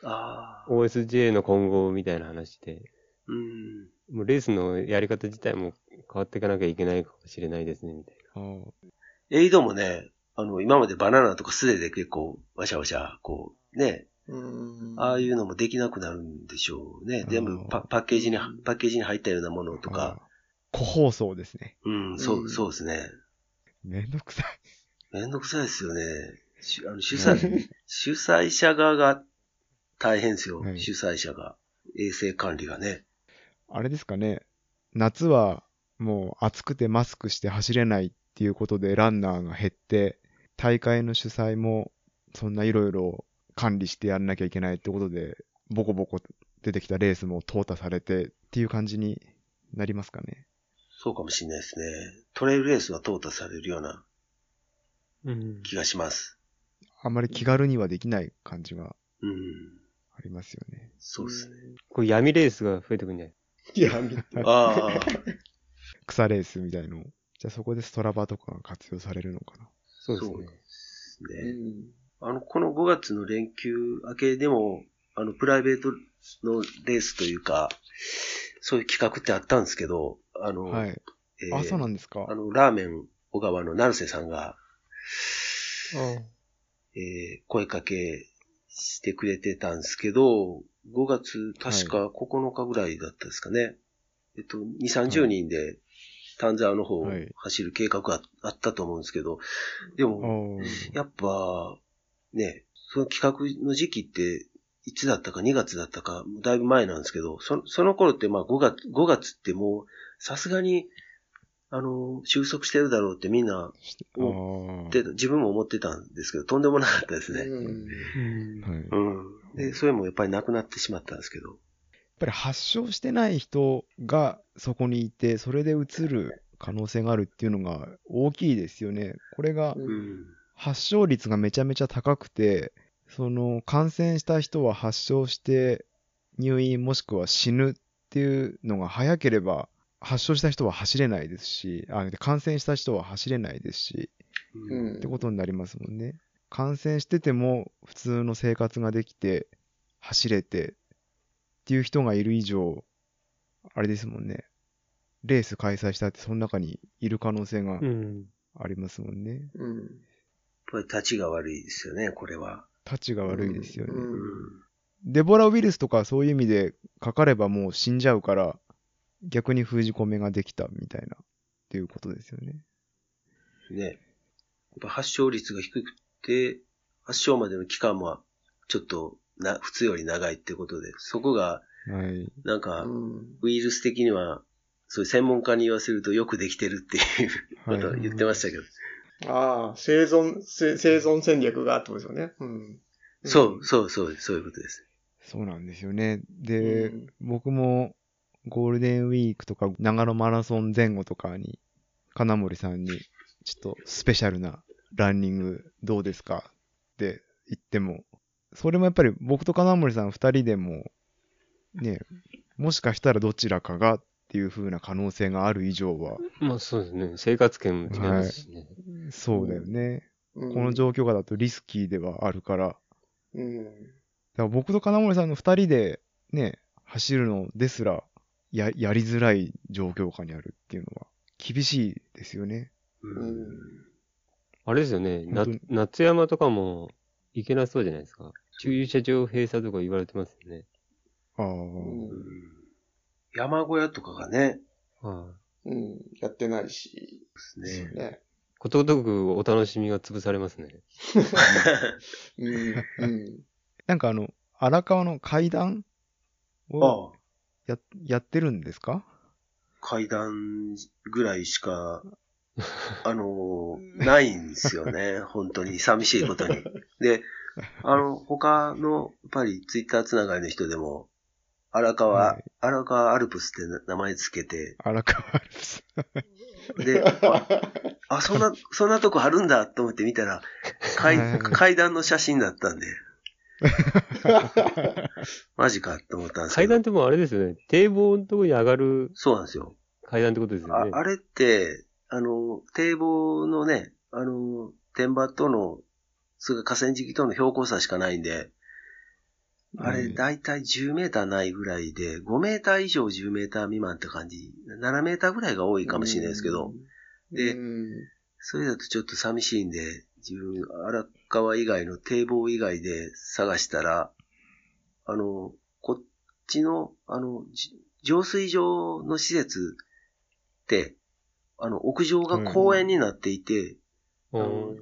ああ、OSJ の今後みたいな話で。うん。もうレースのやり方自体も変わっていかなきゃいけないかもしれないですね、みたいあーエイドもね、あの、今までバナナとか素手で結構、わしゃわしゃ、こう、ね、うんああいうのもできなくなるんでしょうね。全部パパッケージに、パッケージに入ったようなものとか、個包装ですね。うん、そうう、んそうですね。めんどくさい。めんどくさいですよね。しあの主催、主催者側が大変ですよ。はい主催者が。衛生管理がね。あれですかね。夏はもう暑くてマスクして走れないっていうことでランナーが減って、大会の主催もそんないろいろ管理してやんなきゃいけないってことで、ボコボコ出てきたレースも淘汰されてっていう感じになりますかね。そうかもしれないですね。トレイルレースは淘汰されるようなな。うん。気がします。あんまり気軽にはできない感じがうん。ありますよね。そうですね。これ闇レースが増えてくるんじゃない？いや、みああ、草レースみたいのを。じゃあそこでストラバとかが活用されるのかな。そうですね。すうね。んあの、この5月の連休明けでも、あの、プライベートのレースというか、そういう企画ってあったんですけど、あの、はい。えーあ、そうなんですか？あの、ラーメン小川の成瀬さんが、えー声かけしてくれてたんですけど、5月、確か9日ぐらいだったですかね。えっと、2、30人で、丹沢の方をはい走る計画があったと思うんですけど、でも、やっぱ、ね、その企画の時期って、いつだったか2月だったか、だいぶ前なんですけど、そその頃ってまあ5月、5月ってもう、さすがに、あの、収束してるだろうってみんな思あって、自分も思ってたんですけど、とんでもなかったですね。うんーはい。やっうん。で、それもやっぱりなくなってしまったんですけど。ぱり発症してない人がそこにいて、それでうつる可能性があるっていうのが大きいですよね。これがうん。発症率がめちゃめちゃ高くて、その感染した人は発症して入院もしくは死ぬっていうのが早ければ、発症した人は走れないですし、あ感染した人は走れないですし、うんってことになりますもんね。感染してても普通の生活ができて、走れてっていう人がいる以上、あれですもんね。レース開催したってその中にいる可能性がうん。ありますもんね。うん。やっぱり立ちが悪いですよね、これは。タチが悪いですよね。うんうん。デボラウイルスとかそういう意味でかかればもう死んじゃうから、逆に封じ込めができたみたいな、っていうことですよね。ね。やっぱ発症率が低くて、発症までの期間もちょっとな、普通より長いってことで、そこが、はい。なんか、うんウイルス的には、そういう専門家に言わせるとよくできてるっていうことを言ってましたけど。ああ、生存、せ生存戦略があってことですよね。うん。そう、そう、そう、そういうことです。そうなんですよね。で、うん僕もゴールデンウィークとか長野マラソン前後とかに、金森さんに、ちょっとスペシャルなランニングどうですかって言っても、それもやっぱり僕と金森さん二人でも、ね、もしかしたらどちらかがっていう風な可能性がある以上は、まあそうですね。生活圏も違いますしね。そうだよね。うんこの状況下だとリスキーではあるから、だかうん。ら僕と金森さんの二人でね、走るのですら、や、やりづらい状況下にあるっていうのは、厳しいですよね。う。うんん。あれですよね。な夏山とかも行けなそうじゃないですか。駐車場閉鎖とか言われてますよね。ああ、うん山小屋とかがね、はい、うん。やってないし。ですね。ね。ことごとくお楽しみが潰されますね。うん。うん。*laughs* なんかあの、荒川の階段をああ、ややってるんですか？階段ぐらいしか、*laughs* あの、ないんですよね。*laughs* 本当に寂しいことに。で、あの、他の、やっぱりツイッターつながりの人でも、荒川、はい荒川アルプスって名前つけて、荒川アルプス。で、*laughs* あ、そんな、そんなとこあるんだと思って見たら、階はい階段の写真だったんで、*laughs* マジかって思ったんですけど。階段ってもうあれですよね。堤防のところに上がるそうなんですよ。階段ってことですよね。ああれって、あの、堤防のね、あの、天場との、それから河川敷との標高差しかないんで、あれ、はいだいたい10メーターないぐらいで、5メーター以上10メーター未満って感じ。7メーターぐらいが多いかもしれないですけど、でうん。それだとちょっと寂しいんで、自分、荒川以外の堤防以外で探したら、あの、こっちの、あの、じ浄水場の施設って、あの、屋上が公園になっていて、うん。っ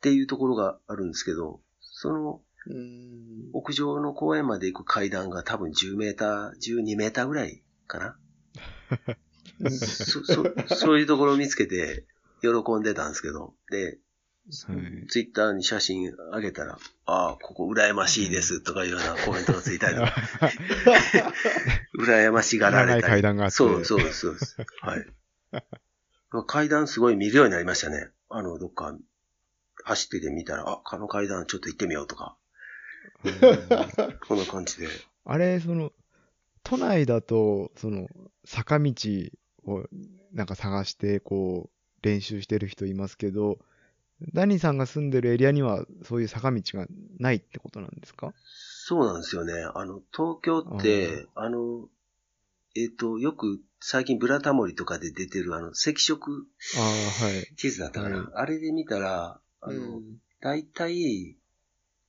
ていうところがあるんですけど、そのうん。屋上の公園まで行く階段が多分10メーター、12メーターぐらいかな。*laughs* そ、そ、そういうところを見つけて喜んでたんですけど、で、はいツイッターに写真あげたら、ああ、ここ羨ましいですとかいうようなコメントがついたりとか、*laughs* 羨ましがられたり。階段があって。そうそうですそうです。はい。階段すごい見るようになりましたね。あの、どっか走ってて見たら、あ、あの階段ちょっと行ってみようとか、うん *laughs* こんな感じで。あれ、その、都内だと、その、坂道をなんか探して、こう、練習してる人いますけど、ダニーさんが住んでるエリアには、そういう坂道がないってことなんですか？そうなんですよね。あの、東京って、あの、えっ、と、よく最近ブラタモリとかで出てるあの、赤色ああ、はい。地図だったかな。はいあれで見たら、あの、うん大体、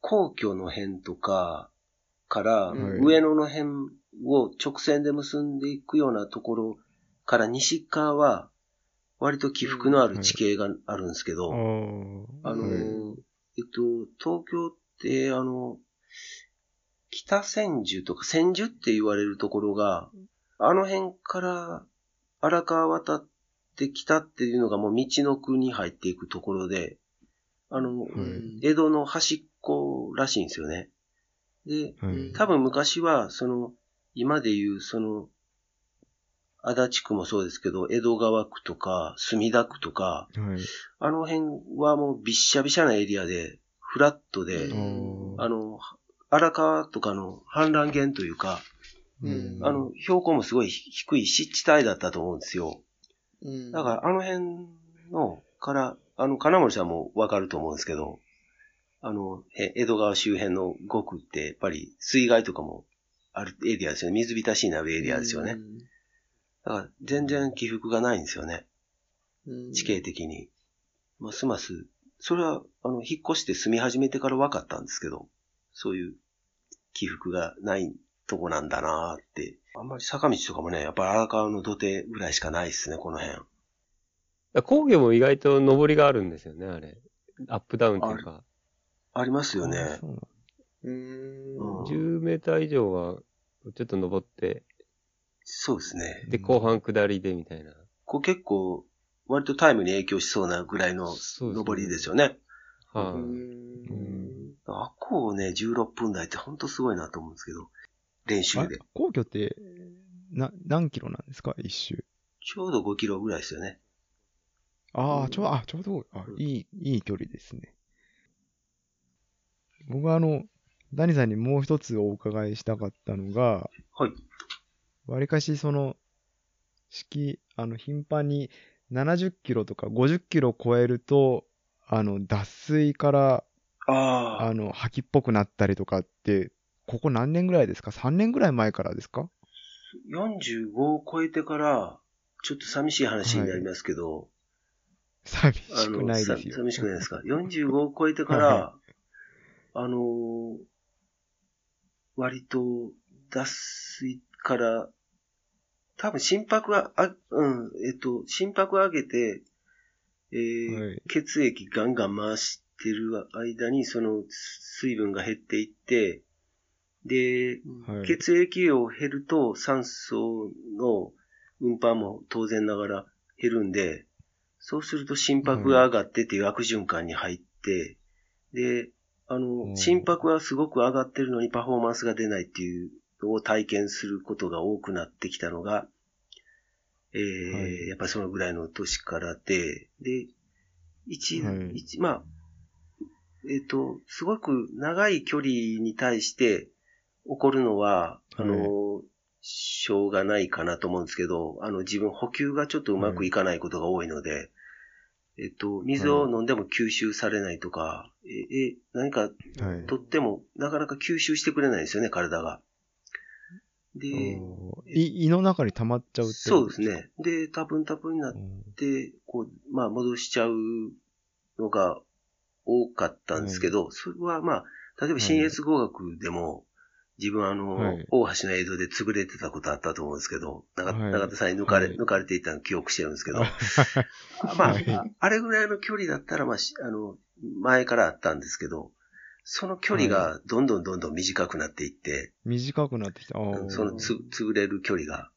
皇居の辺とかから、はい。上野の辺を直線で結んでいくようなところから西側は、割と起伏のある地形があるんですけど、あの、はい。えっと、東京って、あの、北千住とか千住って言われるところが、あの辺から荒川渡って北っていうのがもう道の区に入っていくところで、あの、うん江戸の端っこらしいんですよね。で、はい。多分昔は、その、今でいう、その、足立区もそうですけど、江戸川区とか、墨田区とか、はい。あの辺はもうびっしゃびしゃなエリアで、フラットで、うんあの、荒川とかの氾濫源というか、うんあの、標高もすごい低い湿地帯だったと思うんですよ。うんだから、あの辺の、から、あの、金森さんもわかると思うんですけど、あの、え江戸川周辺の5区って、やっぱり水害とかもあるエリアですよね。水浸しになるエリアですよね。だから、全然起伏がないんですよね。うん地形的に。ますます、それは、あの、引っ越して住み始めてから分かったんですけど、そういう起伏がないとこなんだなーって。あんまり坂道とかもね、やっぱり荒川の土手ぐらいしかないですね、この辺。工業も意外と上りがあるんですよね、あれ。アップダウンっていうか。ありますよあね。そうなんうーんうん10メーター以上は、ちょっと登って、そうですね。で、後半下りでみたいな。こう結構、割とタイムに影響しそうなぐらいのそうですね登りですよね。はい、うんあっこをね、16分台ってほんとすごいなと思うんですけど、練習あで。皇居って、な、何キロなんですか？一周。ちょうど5キロぐらいですよね。ああ、ちょう、あ、ちょうど、あ、いい、いい距離ですね。僕はあの、ダニさんにもう一つお伺いしたかったのが、はい。わりかしその、式、あの、頻繁に70キロとか50キロ超えると、あの、脱水から、あああの、吐きっぽくなったりとかって、ここ何年ぐらいですか ?3 年ぐらい前からですか？45を超えてから、ちょっと寂しい話になりますけど、寂あしくないですよ。さ寂しくないですか？*laughs* 45を超えてから、はあのー割と脱水から、多分心拍は、あ、うん、えっと、心拍上げて、えーはい。血液ガンガン回してる間に、その水分が減っていって、で、はい。血液量減ると酸素の運搬も当然ながら減るんで、そうすると心拍が上がってっていう悪循環に入って、で、あうの、ん。心拍はすごく上がってるのにパフォーマンスが出ないっていうのを体験することが多くなってきたのが、えーはい。やっぱりそのぐらいの年からで、で、一、はい。一、まあ、えっ、と、すごく長い距離に対して起こるのは、あの、しょうがないかなと思うんですけど、あの、自分補給がちょっとうまくいかないことが多いので、えっと、水を飲んでも吸収されないとか、え、え、何かはい。とってもなかなか吸収してくれないんですよね、体が。で、胃の中に溜まっちゃうってそうですね。で、多分多分になっうんて、こう、まあ、戻しちゃうのが多かったんですけど、それはまあ、例えば新越語学でも、自分あの、はい。大橋の江戸で潰れてたことあったと思うんですけど、中は田さんに抜かれ、はい。抜かれていたの記憶してるんですけど、*laughs* まあ、はい。ああれぐらいの距離だったら、まあ、しあの、前からあったんですけど、その距離がどんどんどんどん短くなっていって、短くなってきた。そのつ、潰れる距離が。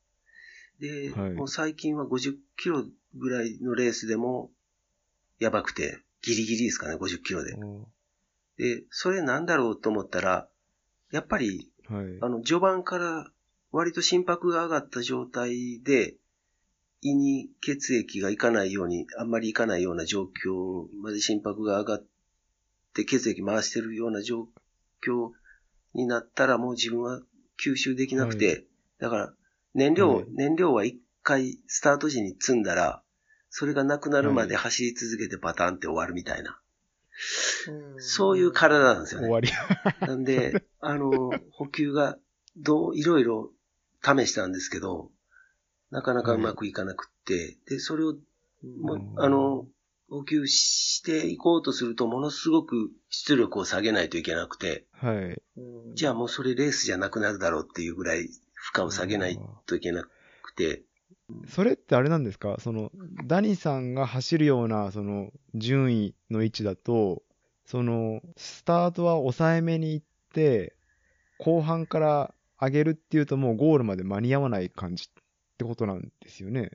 で、はい。もう最近は50キロぐらいのレースでも、やばくて、ギリギリですかね、50キロで。おで、それなんだろうと思ったら、やっぱり、ーはい。あの、序盤から割と心拍が上がった状態で、胃に血液がいかないように、あんまりいかないような状況まで心拍が上がって血液回してるような状況になったらもう自分は吸収できなくて、だから燃料、はい燃料は一回スタート時に積んだら、それがなくなるまで走り続けてパターンって終わるみたいな。そういう体なんですよね。終。わり。なんで、*laughs* あの、補給が、どう、いろいろ試したんですけど、なかなかうまくいかなくって、で、それを、もあの、補給していこうとすると、ものすごく出力を下げないといけなくて、はい。じゃあもうそれレースじゃなくなるだろうっていうぐらい負荷を下げないといけなくて、それってあれなんですか？その、ダニさんが走るような、その、順位の位置だと、その、スタートは抑えめに行って、後半から上げるっていうともうゴールまで間に合わない感じってことなんですよね。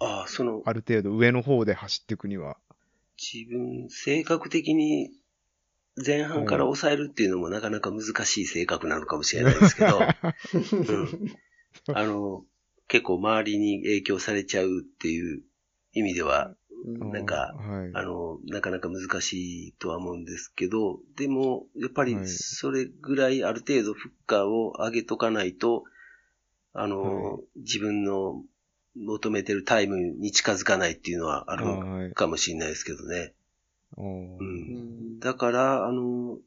ああ、その、ある程度上の方で走っていくには。自分、性格的に前半から抑えるっていうのもなかなか難しい性格なのかもしれないですけど、*laughs* うんあの、結構周りに影響されちゃうっていう意味では、なんかはい。あの、なかなか難しいとは思うんですけど、でも、やっぱりはいそれぐらいある程度負荷を上げとかないと、あの、はい自分の求めてるタイムに近づかないっていうのはある。かもしれないですけどね。うんだから、あの、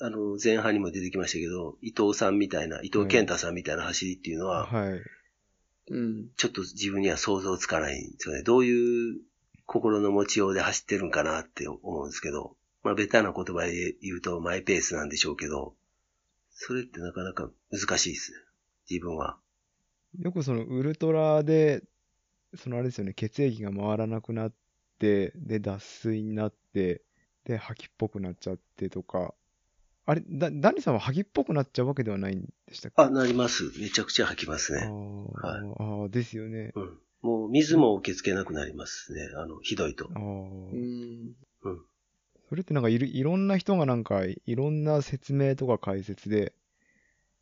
あの、前半にも出てきましたけど、伊藤さんみたいな、伊藤健太さんみたいな走りっていうのは、はい。うん。ちょっと自分には想像つかないんですよね。どういう心の持ちようで走ってるんかなって思うんですけど、まあ、ベタな言葉で言うとマイペースなんでしょうけど、それってなかなか難しいですね。自分は。よくそのウルトラで、そのあれですよね、血液が回らなくなって、で、脱水になって、で、吐きっぽくなっちゃってとか、あれ、だ、ダニさんは吐きっぽくなっちゃうわけではないんでしたっけ？あ、なります。めちゃくちゃ吐きますあね。ーはいあー、ですよね。うん。もう水も受け付けなくなりますね。あの、ひどいとうん。それってなんかいるいろんな人がなんかいろんな説明とか解説で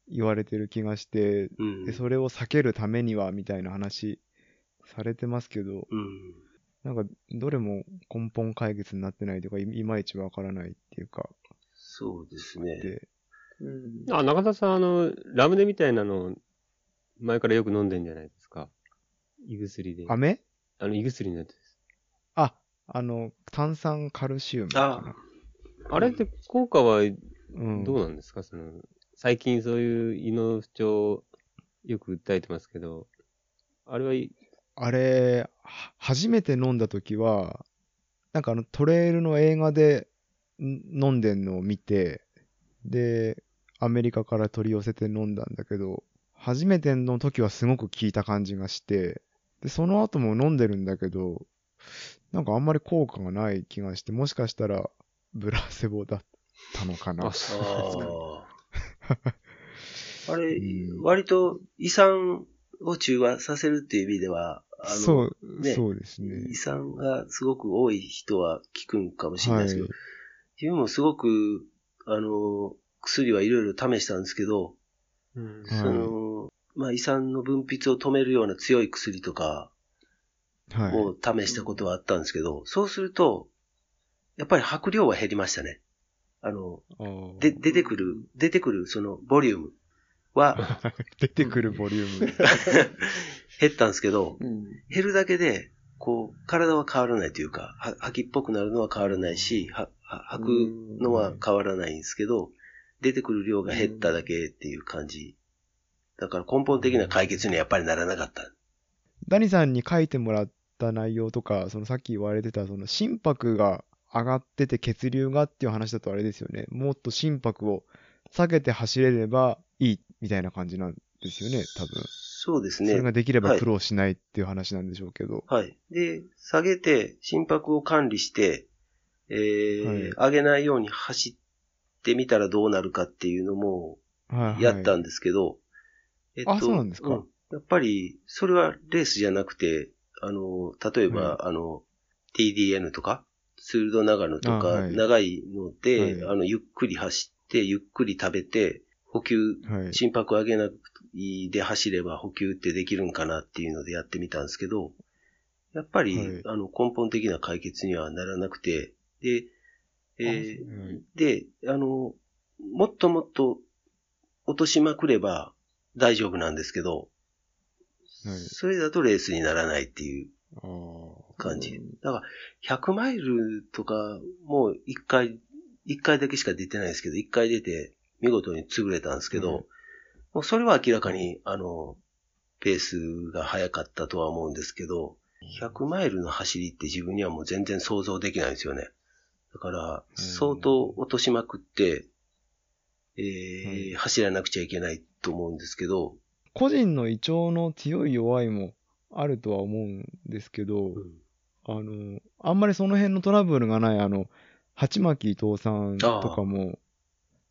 言われてる気がして、うん。でそれを避けるためにはみたいな話されてますけど、うん。なんかどれも根本解決になってないというかいいまいちわからないっていうか、そうですね。で、うん。あ、中田さん、あの、ラムネみたいなの、前からよく飲んでんじゃないで。胃薬で。飴？あの、胃薬のやつです。あ、あの、炭酸カルシウムかな。あれって効果はうん、どうなんですか、その、最近そういう胃の不調、よく訴えてますけど、あれはい、あれ、は初めて飲んだ時は、なんかあのトレイルの映画でん飲んでんのを見て、で、アメリカから取り寄せて飲んだんだけど、初めての時はすごく効いた感じがして、で、その後も飲んでるんだけど、なんかあんまり効果がない気がして、もしかしたらブラセボだったのかなあ、。そうなんですか。*laughs* あれう、ん割と遺産を中和させるっていう意味では、あの、そう、ねそうですね遺。産がすごく多い人は効くんかもしれないですけど、はい自分もすごく、あの、薬はいろいろ試したんですけど、うんはいその、まあ、胃酸の分泌を止めるような強い薬とかはい。を試したことはあったんですけど、そうすると、やっぱり吐く量は減りましたね。あの、で、出てくる、出てくるそのボリュームは *laughs* 出てくるボリューム。*laughs* 減ったんですけど、うん。減るだけで、こう、体は変わらないというか、は吐きっぽくなるのは変わらないし、はは吐くのは変わらないんですけど、出てくる量が減っただけっていう感じ。だから根本的な解決にはやっぱりならなかった。ダニさんに書いてもらった内容とか、そのさっき言われてた、その心拍が上がってて血流がっていう話だとあれですよね。もっと心拍を下げて走れればいいみたいな感じなんですよね、多分。そうですね。それができればはい苦労しないっていう話なんでしょうけど。はい。で、下げて、心拍を管理して、えーはい上げないように走ってみたらどうなるかっていうのもはい、はい。やったんですけど、えあそうなんですか。やっぱり、それはレースじゃなくて、あの、例えば、はあの、TDN とか、ツールド長野とか、長いので、はい。あの、ゆっくり走って、ゆっくり食べて、補給、はい。心拍上げなくで走れば補給ってできるんかなっていうのでやってみたんですけど、やっぱり、はい。あの、根本的な解決にはならなくて、で、えーはいで、あの、もっともっと落としまくれば大丈夫なんですけど、はい。それだとレースにならないっていう。感じ。だから、100マイルとか、もう1回、一回だけしか出てないですけど、1回出て見事に潰れたんですけど、はい。もうそれは明らかに、あの、ペースが速かったとは思うんですけど、100マイルの走りって自分にはもう全然想像できないんですよね。だから、相当落としまくって、えーはい。走らなくちゃいけないと思うんですけど、個人の胃腸の強い弱いもあるとは思うんですけど、うん。あの、あんまりその辺のトラブルがない、あの、鉢巻伊藤さんとかも、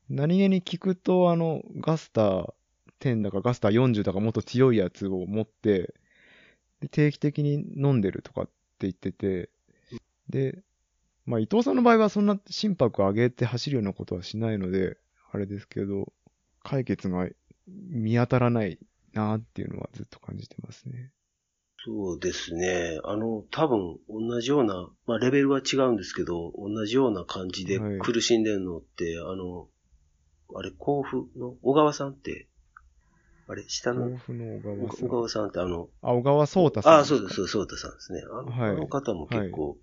何気に聞くと、あの、ガスター10だかガスター40だかもっと強いやつを持って、で定期的に飲んでるとかって言ってて、で、まあ伊藤さんの場合はそんな心拍上げて走るようなことはしないので、あれですけど、解決が見当たらないなっていうのはずっと感じてますね。そうですね。あの、多分同じような、まあレベルは違うんですけど、同じような感じではい苦しんでるのって、あの、あれ、甲府の小川さんって、あれ、下の甲府の小川さん。小川さんってあの、あ、小川聡太さん。ああ、そうです、そうです、そう太さんですね。あの,、はいあの方も結構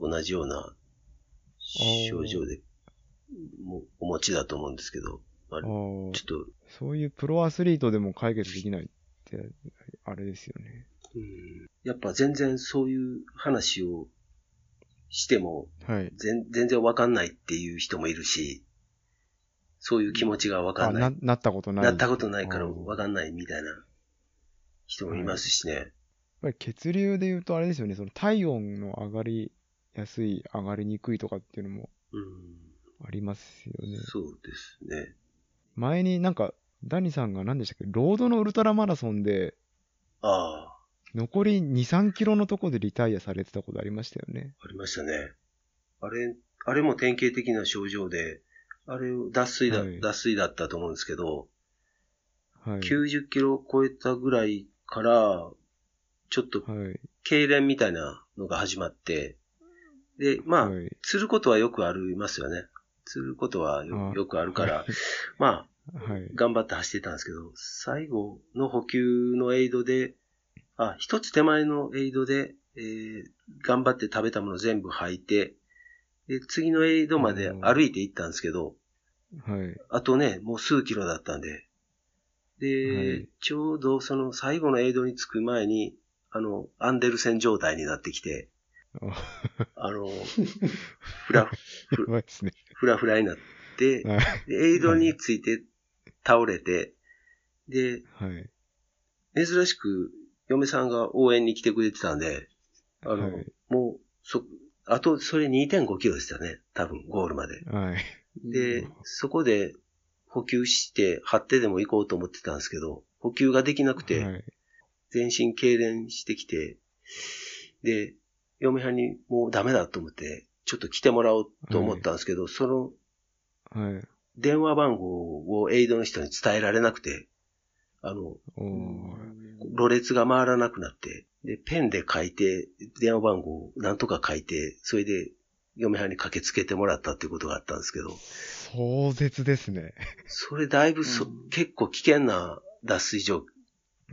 同じような症状で、もお持ちだと思うんですけど、あれ、ちょっと、そういうプロアスリートでも解決できないって、あれですよね。うんやっぱ全然そういう話をしても、はい。全全然わかんないっていう人もいるし、そういう気持ちがわかあ、んない。な、なったことない。なったことないからわかんないみたいな人もいますしね。やっぱり血流で言うとあれですよね、その体温の上がりやすい、上がりにくいとかっていうのもうん、ありますよね。そうですね。前になんか、ダニさんが何でしたっけ、ロードのウルトラマラソンで、ああ、残り2、3キロのとこでリタイアされてたことありましたよね。ありましたね。あれ、あれも典型的な症状で、あれを脱水だ、はい脱水だったと思うんですけど、はい。90キロを超えたぐらいから、ちょっとはい。痙攣みたいなのが始まって、で、まあ、はい。釣ることはよくありますよね。釣ることはよあよくあるから、まあ、はい。頑張って走ってたんですけど、最後の補給のエイドで、あ、一つ手前のエイドで、えー頑張って食べたもの全部吐いて、で、次のエイドまで歩いて行ったんですけど、はい。あとね、もう数キロだったんで、で、はいちょうどその最後のエイドに着く前に、あの、アンデルセン状態になってきて、ああの、*laughs* ふら、*laughs* やばいですね。ふらふらになって、はい。でエイドについて倒れて、で、はい。珍しく嫁さんが応援に来てくれてたんで、あの、はいもう、そ、あと、それ2.5キロでしたね。多分、ゴールまで。はい。で、そこで補給して、張ってでも行こうと思ってたんですけど、補給ができなくて、はい。全身痙攣してきて、で、嫁はんにもうダメだと思って、ちょっと来てもらおうと思ったんですけど、そのはい。電話番号をエイドの人に伝えられなくて、あの。ろれつが回らなくなって、で、ペンで書いて、電話番号をなんとか書いて、それで嫁はんに駆けつけてもらったっていうことがあったんですけど、壮絶ですね。*laughs* それだいぶそ、うん結構危険な脱水状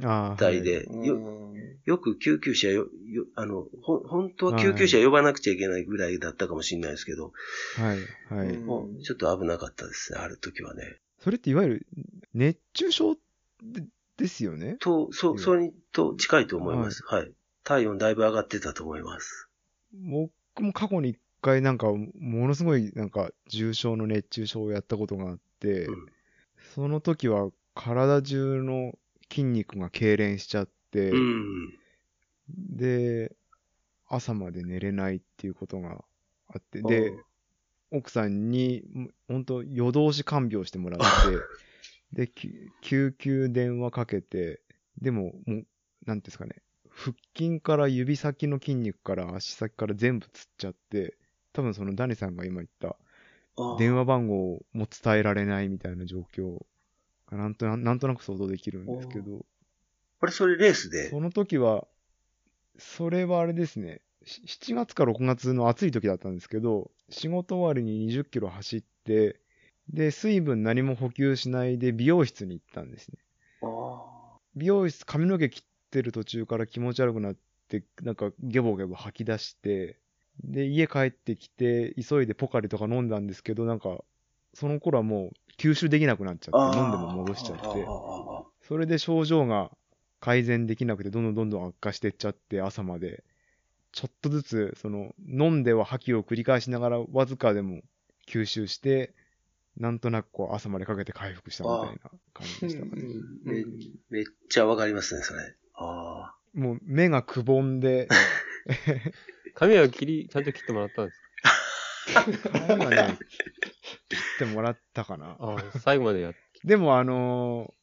ああ。態で、うんよよく救急車よ、よあの、ほ、本当は救急車呼ばなくちゃいけないぐらいだったかもしれないですけど、はい。はい。ちょっと危なかったですね、ある時はね。それっていわゆる熱中症でですよね？と、そう、それにと近いと思います。はい。体温だいぶ上がってたと思います。僕も過去に一回なんか、ものすごいなんか重症の熱中症をやったことがあって、うんその時は体中の筋肉が痙攣しちゃって、うん。で、朝まで寝れないっていうことがあって、で、奥さんに、本当夜通し看病してもらって、*laughs* で、き救急電話かけて、でも、もう、なんていうんですかね、腹筋から指先の筋肉から足先から全部つっちゃって、多分そのダニさんが今言った、電話番号も伝えられないみたいな状況がなんとななんとなく想像できるんですけど、あれ、それレースで？その時は、それはあれですね、し7月か6月の暑い時だったんですけど、仕事終わりに20キロ走って、で、水分何も補給しないで美容室に行ったんですね。あ美容室、髪の毛切ってる途中から気持ち悪くなって、なんかゲボゲボ吐き出して、で、家帰ってきて、急いでポカリとか飲んだんですけど、なんか、その頃はもう吸収できなくなっちゃあ。って、飲んでも戻しちゃってああ、ああそれで症状が改善できなくて、どんどんどんどん悪化してっちゃって、朝まで。ちょっとずつ、その、飲んでは吐きを繰り返しながら、わずかでも吸収して、なんとなくこう、朝までかけて回復したみたいな感じでしたかね。めめっちゃわかりますね、それ。あもう、目がくぼんで、*laughs* *laughs* 髪は切り、ちゃんと切ってもらったんです髪がね、切 *laughs* ってもらったかな。かああ、最後までやっでも、あのー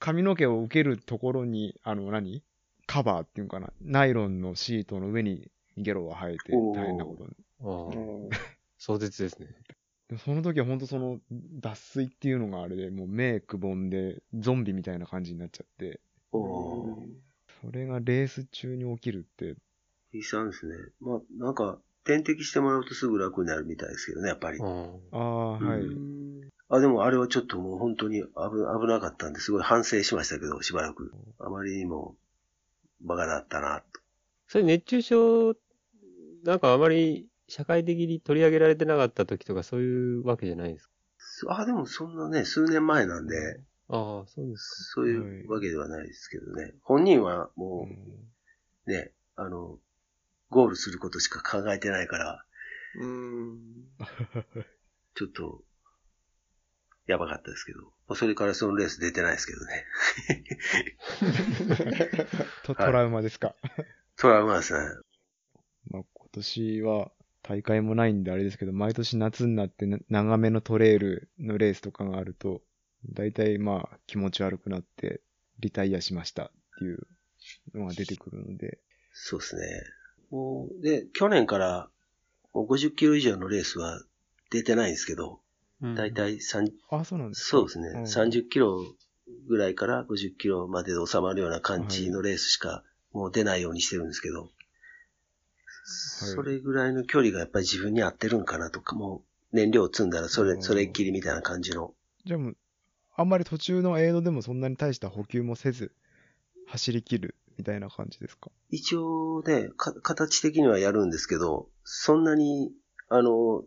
髪の毛を受けるところに、あの、何？カバーっていうのかな。ナイロンのシートの上にゲロが生えておー大変なことに。ああ、壮絶ですね。でもその時は本当その脱水っていうのがあれで、もう目くぼんでゾンビみたいな感じになっちゃって、あ。おー。それがレース中に起きるって、悲惨ですね。まあ、なんか、点滴してもらうとすぐ楽になるみたいですけどね、やっぱり。あああ、はい。あ、でもあれはちょっともう本当に危危なかったんですごい反省しましたけど、しばらく。あまりにもバカだったな、と。それ熱中症、なんかあまり社会的に取り上げられてなかった時とかそういうわけじゃないですか？そあ、でもそんなね、数年前なんで、ああ、そうですそういうわけではないですけどね。本人はもうんうね、あの、ゴールすることしか考えてないから、うん。ちょっと、やばかったですけど。まあそれからそのレース出てないですけどね。とトラウマですか。トラウマですね。まあ、今年は大会もないんであれですけど、毎年夏になってな長めのトレイルのレースとかがあると、大体まあ気持ち悪くなってリタイアしましたっていうのが出てくるので、そうですね。もう、で、去年からもう50キロ以上のレースは出てないんですけど、うん。だいたい3、あ、そうなんですか？そうですね、うん。30キロぐらいから50キロまでで収まるような感じのレースしかもう出ないようにしてるんですけど、それぐらいの距離がやっぱり自分に合ってるんかなとか、もう燃料を積んだらそれ、うん。それっきりみたいな感じの。じゃあもう、あんまり途中のエイドでもそんなに大した補給もせず、走り切るみたいな感じですか？一応ね、か形的にはやるんですけど、そんなに、あの、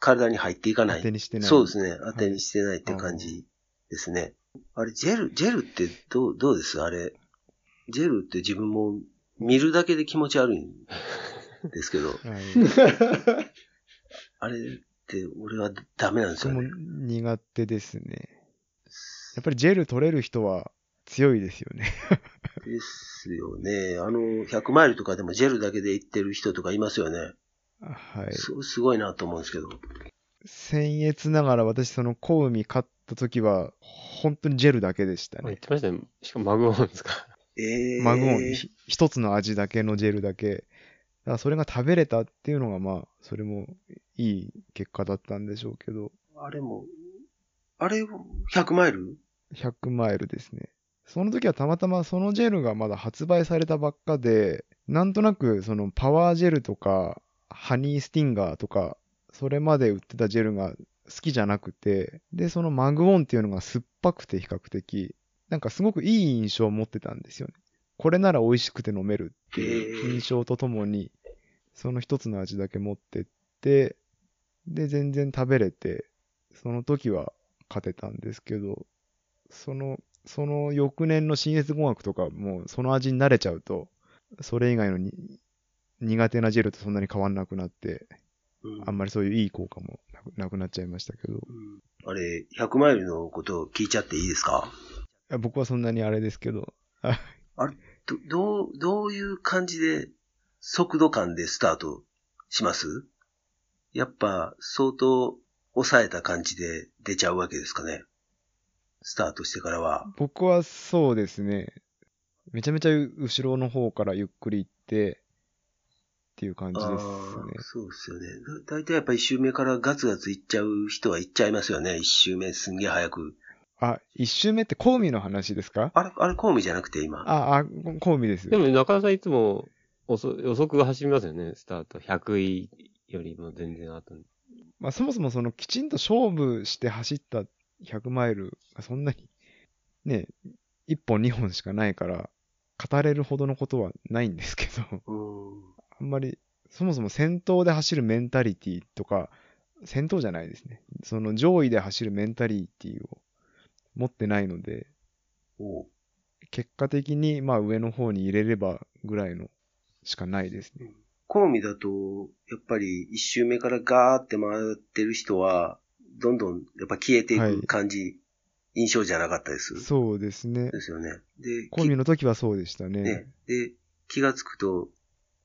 体に入っていかない。当てにしてない。そうですね。当てにしてないって感じですね。あれ、ジェル、ジェルってどう、どうです？あれ。ジェルって自分も見るだけで気持ち悪いんですけど、*laughs* はい。あれって俺はダメなんですよね。苦手ですね。やっぱりジェル取れる人は強いですよね。*laughs* ですよね。あの、100マイルとかでもジェルだけで行ってる人とかいますよね。はい。すすごいなと思うんですけど。僭越ながら私その小海買った時は、本当にジェルだけでしたあ言っね。てましたね。しかもマグオンですか。ええー。マグオン、ひ一つの味だけのジェルだけ。だからそれが食べれたっていうのがまあ、それもいい結果だったんでしょうけど、あれも、あれ、100マイル？100マイルですね。その時はたまたまそのジェルがまだ発売されたばっかで、なんとなくそのパワージェルとか、ハニースティンガーとか、それまで売ってたジェルが好きじゃなくて、で、そのマグオンっていうのが酸っぱくて比較的、なんかすごくいい印象を持ってたんですよね。これなら美味しくて飲めるっていう印象とともに、その一つの味だけ持ってって、で、全然食べれて、その時は勝てたんですけど、その、その翌年の新越語学とか、もうその味に慣れちゃうと、それ以外のに苦手なジェルとそんなに変わんなくなって、うん。あんまりそういういい効果もなくなっちゃいましたけど、いうん。あれ、100マイルのことを聞いちゃっていいですか？や僕はそんなにあれですけど、*laughs* あど、どう、どういう感じで速度感でスタートします？やっぱ相当抑えた感じで出ちゃうわけですかねスタートしてからは。僕はそうですね、めちゃめちゃ後ろの方からゆっくり行って、っていう感じですね。そうですよね。だ大体やっぱ一周目からガツガツ行っちゃう人は行っちゃいますよね。一周目すんげえ早く。あ、一周目ってコウミの話ですか？あれ、あれ、コウミじゃなくて今。あ、あ、コウミですで。も中田さんいつも遅遅く走りますよね、スタート。100位よりも全然後に。まあ、そもそもそのきちんと勝負して走った100マイルがそんなにね、1本2本しかないから、語れるほどのことはないんですけど、うん。あんまり、そもそも先頭で走るメンタリティとか、先頭じゃないですね。その上位で走るメンタリティを持ってないので、結果的にまあ上の方に入れればぐらいのしかないですね。コウミだと、やっぱり一周目からガーって回ってる人は、どんどんやっぱ消えていく感じ、印象じゃなかったです。そうですねで。すよね。で、コンビの時はそうでしたね。ね、で、気がつくと、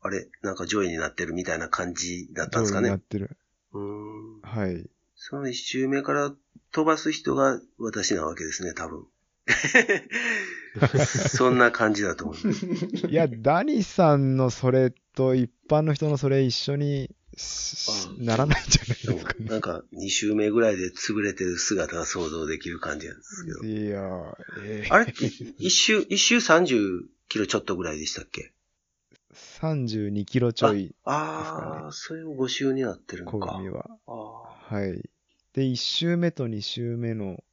あれ、なんか上位になってるみたいな感じだったんですかね。上位になってる。うーん。はい。その一周目から飛ばす人が私なわけですね、多分。*laughs* そんな感じだと思います。いや、ダニさんのそれと一般の人のそれ一緒にならないんじゃないですかね。なんか2周目ぐらいで潰れてる姿が想像できる感じなんですけど。いやー、えーあれ？って一周、一周30キロちょっとぐらいでしたっけ？32キロちょい、ああ、それを5周になってるの小か。組は。あはい。で、1周目と2周目の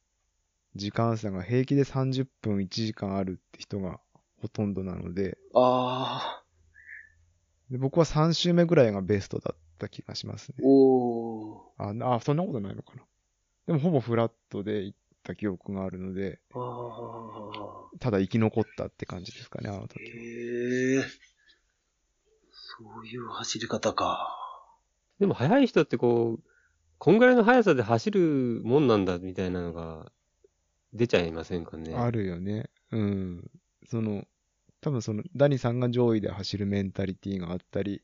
時間差が平気で30分1時間あるって人がほとんどなので、あー、で僕は3周目ぐらいがベストだった気がしますね。おー。あ、あそんなことないのかな。でもほぼフラットで行った記憶があるので、ただ生き残ったって感じですかね、あの時。へえ。そういう走り方か。でも速い人ってこう、こんぐらいの速さで走るもんなんだみたいなのが出ちゃいませんかね。あるよね。うん。その、多分その、ダニさんが上位で走るメンタリティがあったり、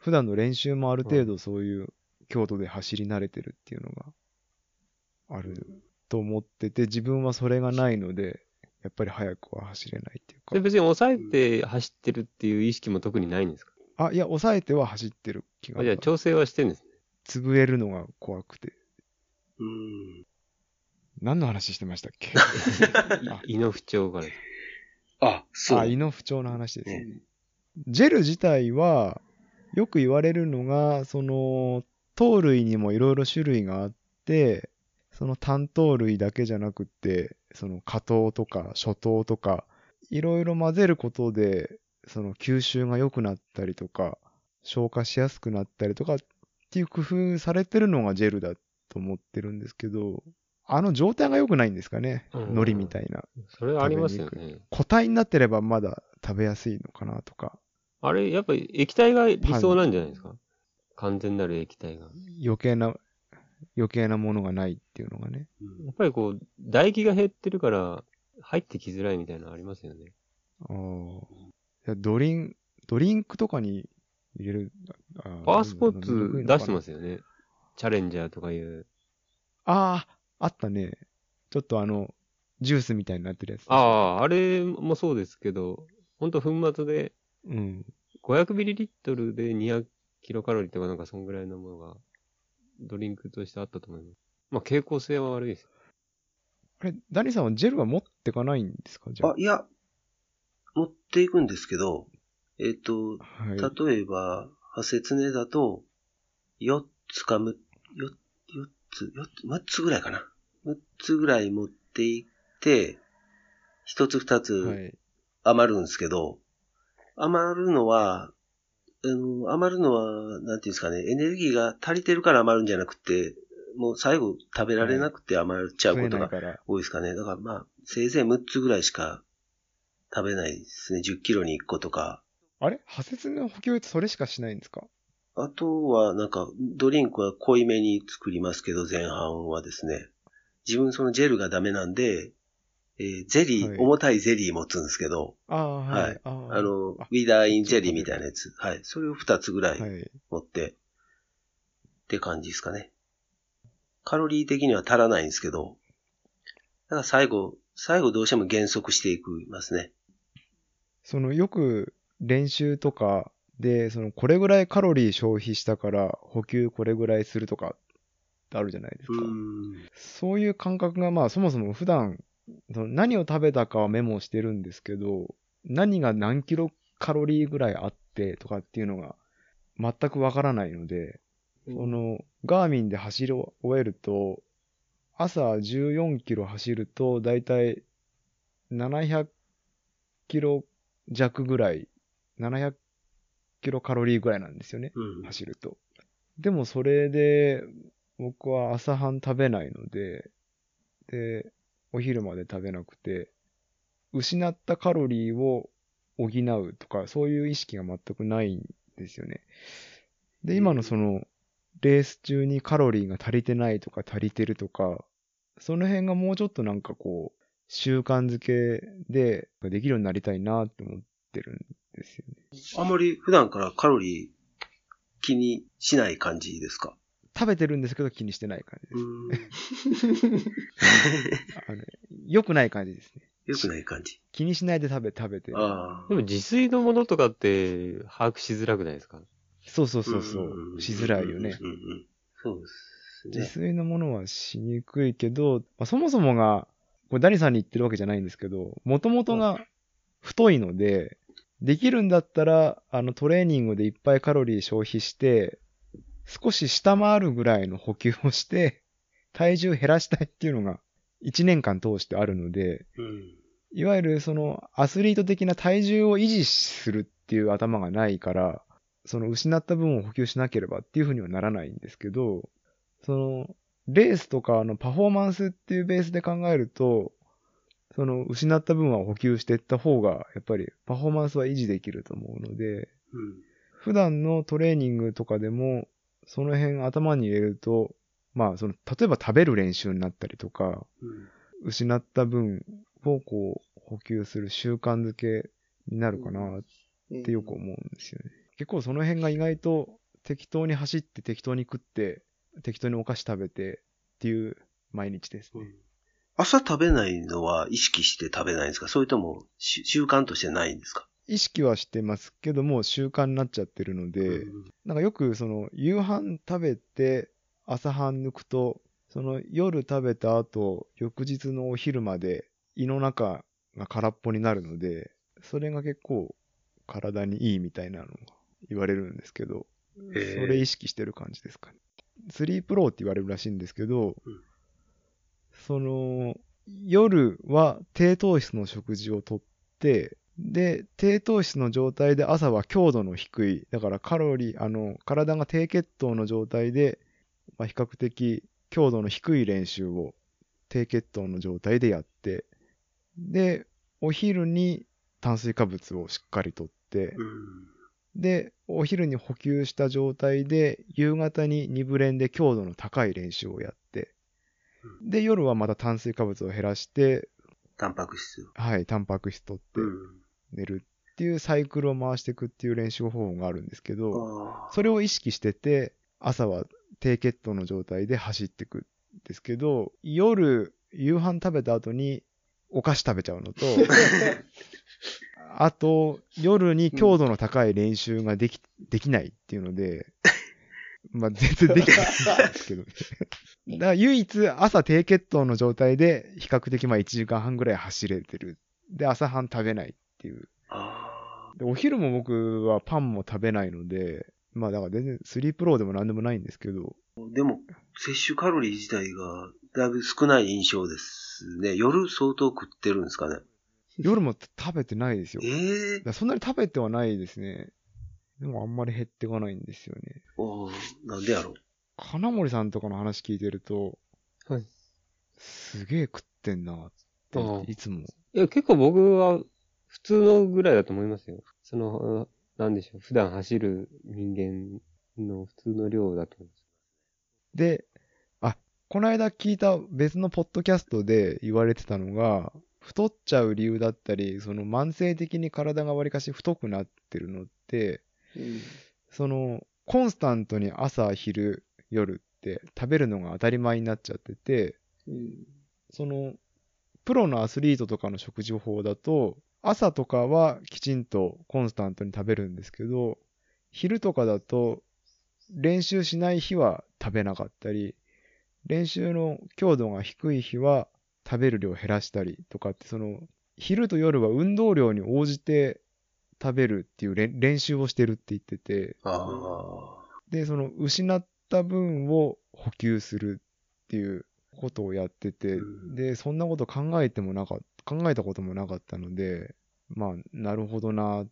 普段の練習もある程度そういう強度で走り慣れてるっていうのがあると思ってて、自分はそれがないので、やっぱり速くは走れないっていうか。で別に抑えて走ってるっていう意識も特にないんですか？あ、いや、抑えては走ってる気があじゃあ調整はしてるんですね。潰れるのが怖くて。うん。何の話してましたっけ？*laughs* い *laughs* 胃の不調から。あ、そう。あ、胃の不調の話ですね。ねジェル自体は、よく言われるのが、その、糖類にもいろいろ種類があって、その単糖類だけじゃなくて、その果糖とか初糖とか、いろいろ混ぜることで、その吸収が良くなったりとか、消化しやすくなったりとかっていう工夫されてるのがジェルだと思ってるんですけど、あの状態が良くないんですかね。うん海苔みたいな。それはありますよね。固体になってればまだ食べやすいのかなとか。あれ、やっぱり液体が理想なんじゃないですか？完全なる液体が。余計な、余計なものがないっていうのがね。うんやっぱりこう、唾液が減ってるから、入ってきづらいみたいなのありますよね。ああ。ドリン、ドリンクとかに入れる。あパワースポーツ出してますす。よね。チャレンジャーとかいう。ああ、あったね。ちょっとあの、ジュースみたいになってるやつ。ああ、あれもそうですけど、ほんと粉末でうん。500ミリリットルで200キロカロリーとかなんかそんぐらいのものがドリンクとしてあったと思います。まあ傾向性は悪いです。あれ、ダニさんはジェルは持ってかないんですか？じゃああ、。いや、持っていくんですけど、えっ、と、はい。例えば、ハセツネだと、4つかむ、4, 4つ、4つ、6つぐらいかな。6つぐらい持っていって、1つ2はつい。余るんですけど、余るのは、あの、余るのは、なんていうんですかね、エネルギーが足りてるから余るんじゃなくて、もう最後食べられなくて余っちゃう食ことが。多いですかね。だからまあ、せいぜい6つぐらいしか食べないですね。10キロに1個とか。あれ？派切の補給ってそれしかしないんですか？あとは、なんか、ドリンクは濃いめに作りますけど、前半はですね。自分そのジェルがダメなんで、えーゼリー、はい重たいゼリー持つんですけど、ああ、はい。はいあのあ、ウィダーインジェリーみたいなやつ。はい。それを2つぐらいはい。持って、って感じですかね。カロリー的には足らないんですけど、だから最後、最後どうしても減速していくますね。そのよく練習とかで、そのこれぐらいカロリー消費したから補給これぐらいするとかあるじゃないですか。そういう感覚がまあそもそも普段その何を食べたかはメモしてるんですけど、何が何キロカロリーぐらいあってとかっていうのが全くわからないので、そのガーミンで走り終えると、朝14キロ走るとだいたい700キロ弱ぐらい、700キロカロリーぐらいなんですよね。うん。走ると。でもそれで、僕は朝飯食べないので、で、お昼まで食べなくて、失ったカロリーを補うとか、そういう意識が全くないんですよね。で、今のその、レース中にカロリーが足りてないとか足りてるとか、その辺がもうちょっとなんかこう、習慣づけでできるようになりたいなって思ってるんですよね。あんまり普段からカロリー気にしない感じですか？食べてるんですけど気にしてない感じです。良くない感じですね。よくない感じ。気にしないで食べ、食べて。で。も自炊のものとかって把握しづらくないですか？そうそうそうそう。しづらいよね。うんうんうん。そうです自ね。炊のものはしにくいけど、まあ、そもそもが、これダニさんに言ってるわけじゃないんですけど、もともとが太いので、できるんだったら、あのトレーニングでいっぱいカロリー消費して、少し下回るぐらいの補給をして、*laughs* 体重減らしたいっていうのが、1年間通してあるので、うん。いわゆるそのアスリート的な体重を維持するっていう頭がないから、その失った分を補給しなければっていうふうにはならないんですけど、そのレースとかのパフォーマンスっていうベースで考えると、その失った分は補給していった方が、やっぱりパフォーマンスは維持できると思うので、うん。普段のトレーニングとかでも、その辺頭に入れると、まあ、その、例えば食べる練習になったりとか、うん。失った分をこう補給する習慣づけになるかなってよく思うんですよね。結構その辺が意外と適当に走って適当に食って適当にお菓子食べてっていう毎日ですね。朝食べないのは意識して食べないんですか？それともし習慣としてないんですか？意識はしてますけども習慣になっちゃってるので、うんなんかよくその夕飯食べて朝飯抜くとその夜食べた後翌日のお昼まで胃の中が空っぽになるのでそれが結構体にいいみたいなのが言われるんですけどそれ意識してる感じですかね。スリープローって言われるらしいんですけど、うん。その夜は低糖質の食事をとってで、低糖質の状態で朝は強度の低い、だからカロリー、あの、体が低血糖の状態で、まあ、比較的強度の低い練習を低血糖の状態でやって、で、お昼に炭水化物をしっかりとって、うん。で、お昼に補給した状態で、夕方に2ブレンで強度の高い練習をやって、で、夜はまた炭水化物を減らして、タンパク質。はい、タンパク質取ってうん。寝るっていうサイクルを回していくっていう練習方法があるんですけど。それを意識してて、朝は低血糖の状態で走っていくんですけど、夜、夕飯食べた後にお菓子食べちゃうのと、*laughs* あと、夜に強度の高い練習ができ、できないっていうので、まあ、全然できないんですけどね。*laughs* だから唯一朝低血糖の状態で比較的まあ1時間半ぐらい走れてる。で、朝飯食べないっていう。あで、お昼も僕はパンも食べないので、まあだから全然スリープローでもなんでもないんですけど、あ。でも、摂取カロリー自体がだいぶ少ない印象ですね。夜相当食ってるんですかね。夜も食べてないですよ。ええだからそんなに食べてはないですね。でもあんまり減っていかないんですよね。おーなんでやろう。金森さんとかの話聞いてると、はい。すげえ食ってんなっていつも。いや、結構僕は普通のぐらいだと思いますよ。その、なんでしょう。普段走る人間の普通の量だと思います。で、あ、この間聞いた別のポッドキャストで言われてたのが、太っちゃう理由だったり、その慢性的に体がわりかし太くなってるのって、うんその、コンスタントに朝、昼、夜って食べるのが当たり前になっちゃってて、うんその、プロのアスリートとかの食事法だと、朝とかはきちんとコンスタントに食べるんですけど、昼とかだと練習しない日は食べなかったり、練習の強度が低い日は食べる量を減らしたりとかって、その、昼と夜は運動量に応じて食べるっていう練練習をしてるって言ってて。で、その失った分を補給するっていうことをやってて、うんで、そんなこと考えてもなかった、考えたこともなかったので、まあ、なるほどなっ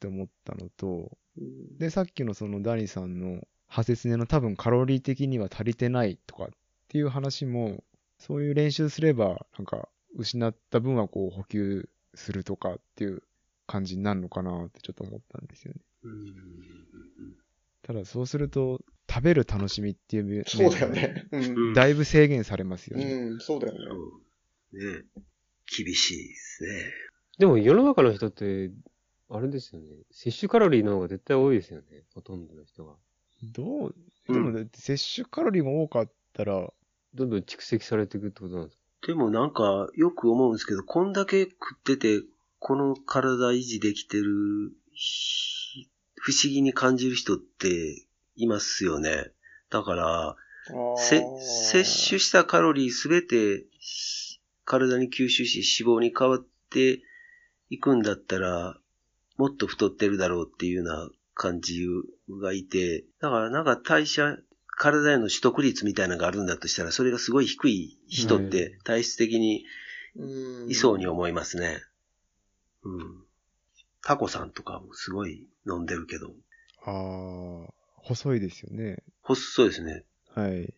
て思ったのと、うんで、さっきのそのダニさんのハセツネの多分カロリー的には足りてないとかっていう話も、そういう練習すれば、なんか、失った分はこう補給するとかっていう感じになるのかなってちょっと思ったんですよね。うんただそうすると、食べる楽しみっていう面でそうだよね。うん。うんだいぶ制限されますよね。うん、そうだよね。うんね厳しいですね。でも世の中の人って、あれですよね。摂取カロリーの方が絶対多いですよね。ほとんどの人が。どう、うんでもだって摂取カロリーが多かったら、どんどん蓄積されていくってことなんですか？でもなんか、よく思うんですけど、こんだけ食ってて、この体維持できてる、ひ不思議に感じる人っていますよね。だから、せ摂取したカロリーすべてし体に吸収し脂肪に変わっていくんだったら、もっと太ってるだろうっていうような感じがいて、だからなんか代謝、体への取得率みたいなのがあるんだとしたら、それがすごい低い人って体質的にいそうに思いますね。うん。タコさんとかもすごい飲んでるけど、ああ、細いですよね。細いですね。はい。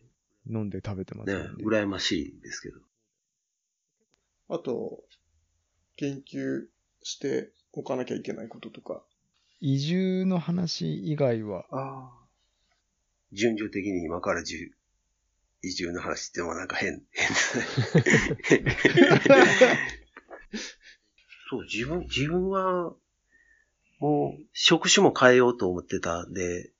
飲んで食べてますねよね。、羨ましいですけど。あと、研究しておかなきゃいけないこととか。移住の話以外は、ああ。順序的に今からじゅ移住の話ってもなんか変、*laughs* 変。そう、自分、自分は、もう、職種も変えようと思ってたんで、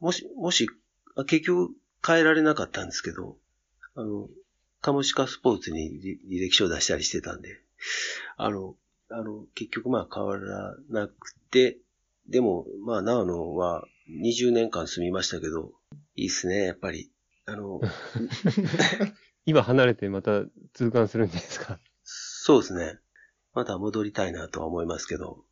もし、もし、あ結局変えられなかったんですけど、あの、カモシカスポーツに履履歴書を出したりしてたんで、あの、あの、結局まあ変わらなくて、でも、まあ長野は20年間住みましたけど、いいっすね、やっぱり。あの、*laughs* 今離れてまた痛感するんですか？そうですね。また戻りたいなとは思いますけど、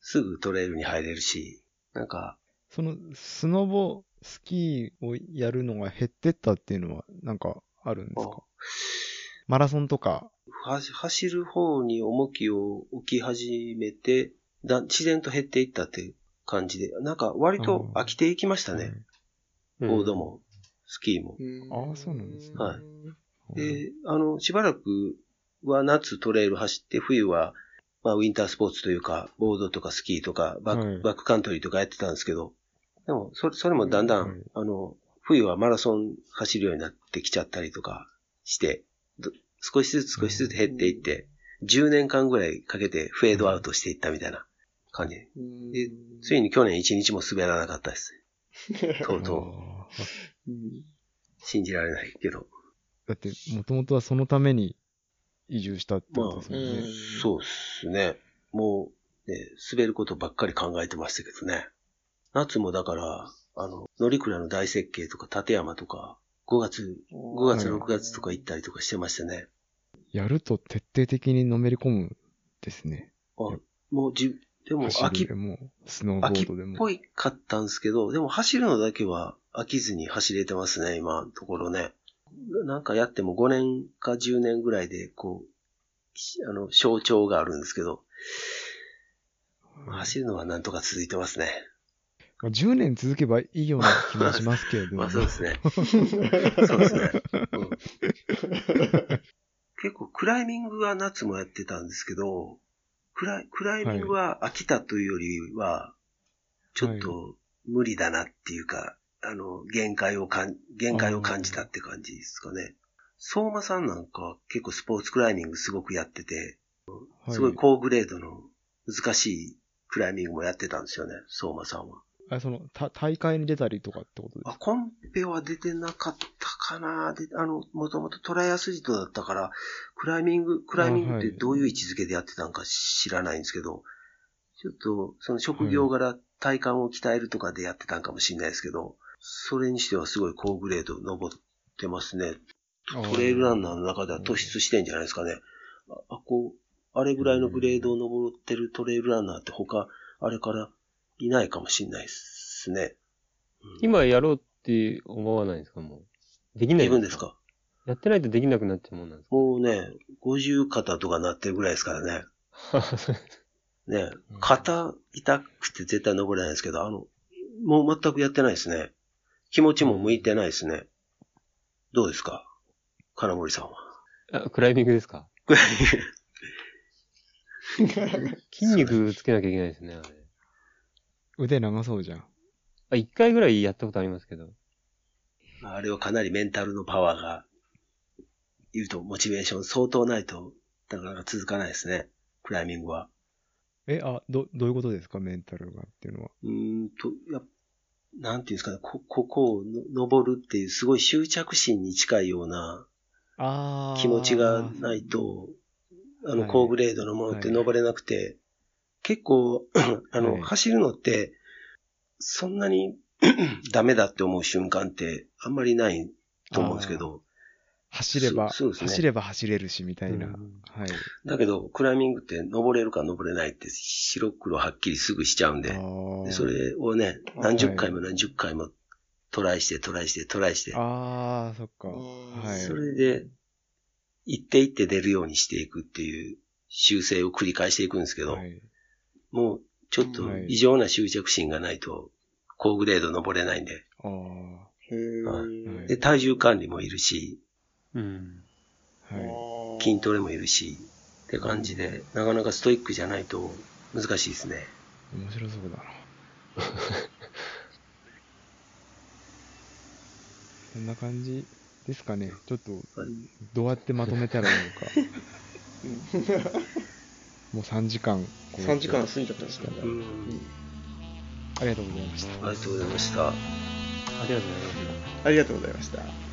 すぐトレイルに入れるし、なんか、その、スノボ、スキーをやるのが減ってったっていうのは、なんかあるんですか？マラソンとか、は走る方に重きを置き始めて、だ自然と減っていったっていう感じで、なんか割と飽きていきましたね。うん。ボードも、スキーも。ああそうなんですね。はい。うん。で、あの、しばらくは夏トレイル走って、冬は、まあ、ウィンタースポーツというか、ボードとかスキーとか、バック,、はい。バックカントリーとかやってたんですけど、でも、それ、それもだんだん、はい。あの、冬はマラソン走るようになってきちゃったりとかして、ど少しずつ少しずつ減っていって、10年間ぐらいかけてフェードアウトしていったみたいな感じ。でついに去年1日も滑らなかったですね。とうとう、信じられないけど。だって、もともとはそのために移住したってことですね。うんそうですね。もう、ね、滑ることばっかり考えてましたけどね。夏もだから、あの、乗鞍の大設計とか立山とか、5月、5月、はい6月とか行ったりとかしてましたね。やると徹底的にのめり込むですね。あもうじ、でも走秋るでも、スノーボ秋っードでも。ぽいかったんですけど、でも走るのだけは飽きずに走れてますね、今のところね。なんかやっても5年か10年ぐらいで、こう、しあの、象徴があるんですけど、走るのはなんとか続いてますね。まあ10年続けばいいような気もしますけれども。*laughs* まあそうですね。そうですね。うん結構クライミングは夏もやってたんですけど、クライクライミングは飽きたというよりは、ちょっと無理だなっていうか、あの、限界をかん、限界を感じたって感じですかね。相馬さんなんかは結構スポーツクライミングすごくやってて、はすごい高グレードの難しいクライミングもやってたんですよね、相馬さんは。あその、た大会に出たりとかってことですあ、かコンペは出てなかったかなで、あの、もともとトライアスリートだったから、クライミング、クライミングってどういう位置づけでやってたのか知らないんですけど、ちょっと、その職業柄体幹を鍛えるとかでやってたんかもしれないですけど、それにしてはすごい高グレード登ってますね。トレイルランナーの中では突出してんじゃないですかね。あ、あこう、あれぐらいのグレードを登ってるトレイルランナーって他、あれからいないかもしれないですね。うん今やろうって思わないんですか？もう。できない自分ですか？やってないとできなくなっちゃうもんなんですもうね、50肩とかなってるぐらいですからね。か *laughs* ね、肩痛くて絶対登れないですけど、あの、もう全くやってないですね。気持ちも向いてないですね。どうですか？金森さんは。あクライミングですか？*laughs* 筋肉つけなきゃいけないですね、あれ。腕長そうじゃん。あ、一回ぐらいやったことありますけど。あれはかなりメンタルのパワーがいると、モチベーション相当ないと、なかなか続かないですね。クライミングは。え、あ、ど、どういうことですかメンタルがっていうのは。うーんと、やっなんていうんですかね、こ、ここをの登るっていうすごい執着心に近いようなあ気持ちがないと、あの、はい高グレードのものってはい登れなくて、結構、*clears throat* あの、はい。走るのって、そんなに *clears throat* ダメだって思う瞬間ってあんまりないと思うんですけど、走れば、そうそうですね。走れば走れるし、みたいな。うん。はい。だけど、クライミングって登れるか登れないって白黒はっきりすぐしちゃうんで、でそれをね、はい何十回も何十回もトライしてトライしてトライして、あー、そっか。うん。はい。それで、一手一手出るようにしていくっていう修正を繰り返していくんですけど、はいもうちょっと異常な執着心がないと、高グレード登れないんで、あー、へーはいで、体重管理もいるし、うん。は筋トレもいるし、って感じで、なかなかストイックじゃないと難しいですね。い。面白そうだな。*laughs* そんな感じですかね。ちょっと、どうやってまとめたらいいのか。*laughs* もう3時間。3時間過ぎちゃったんですね。うん。ありがとうございました。ありがとうございました。ありがとうございます。ありがとうございました。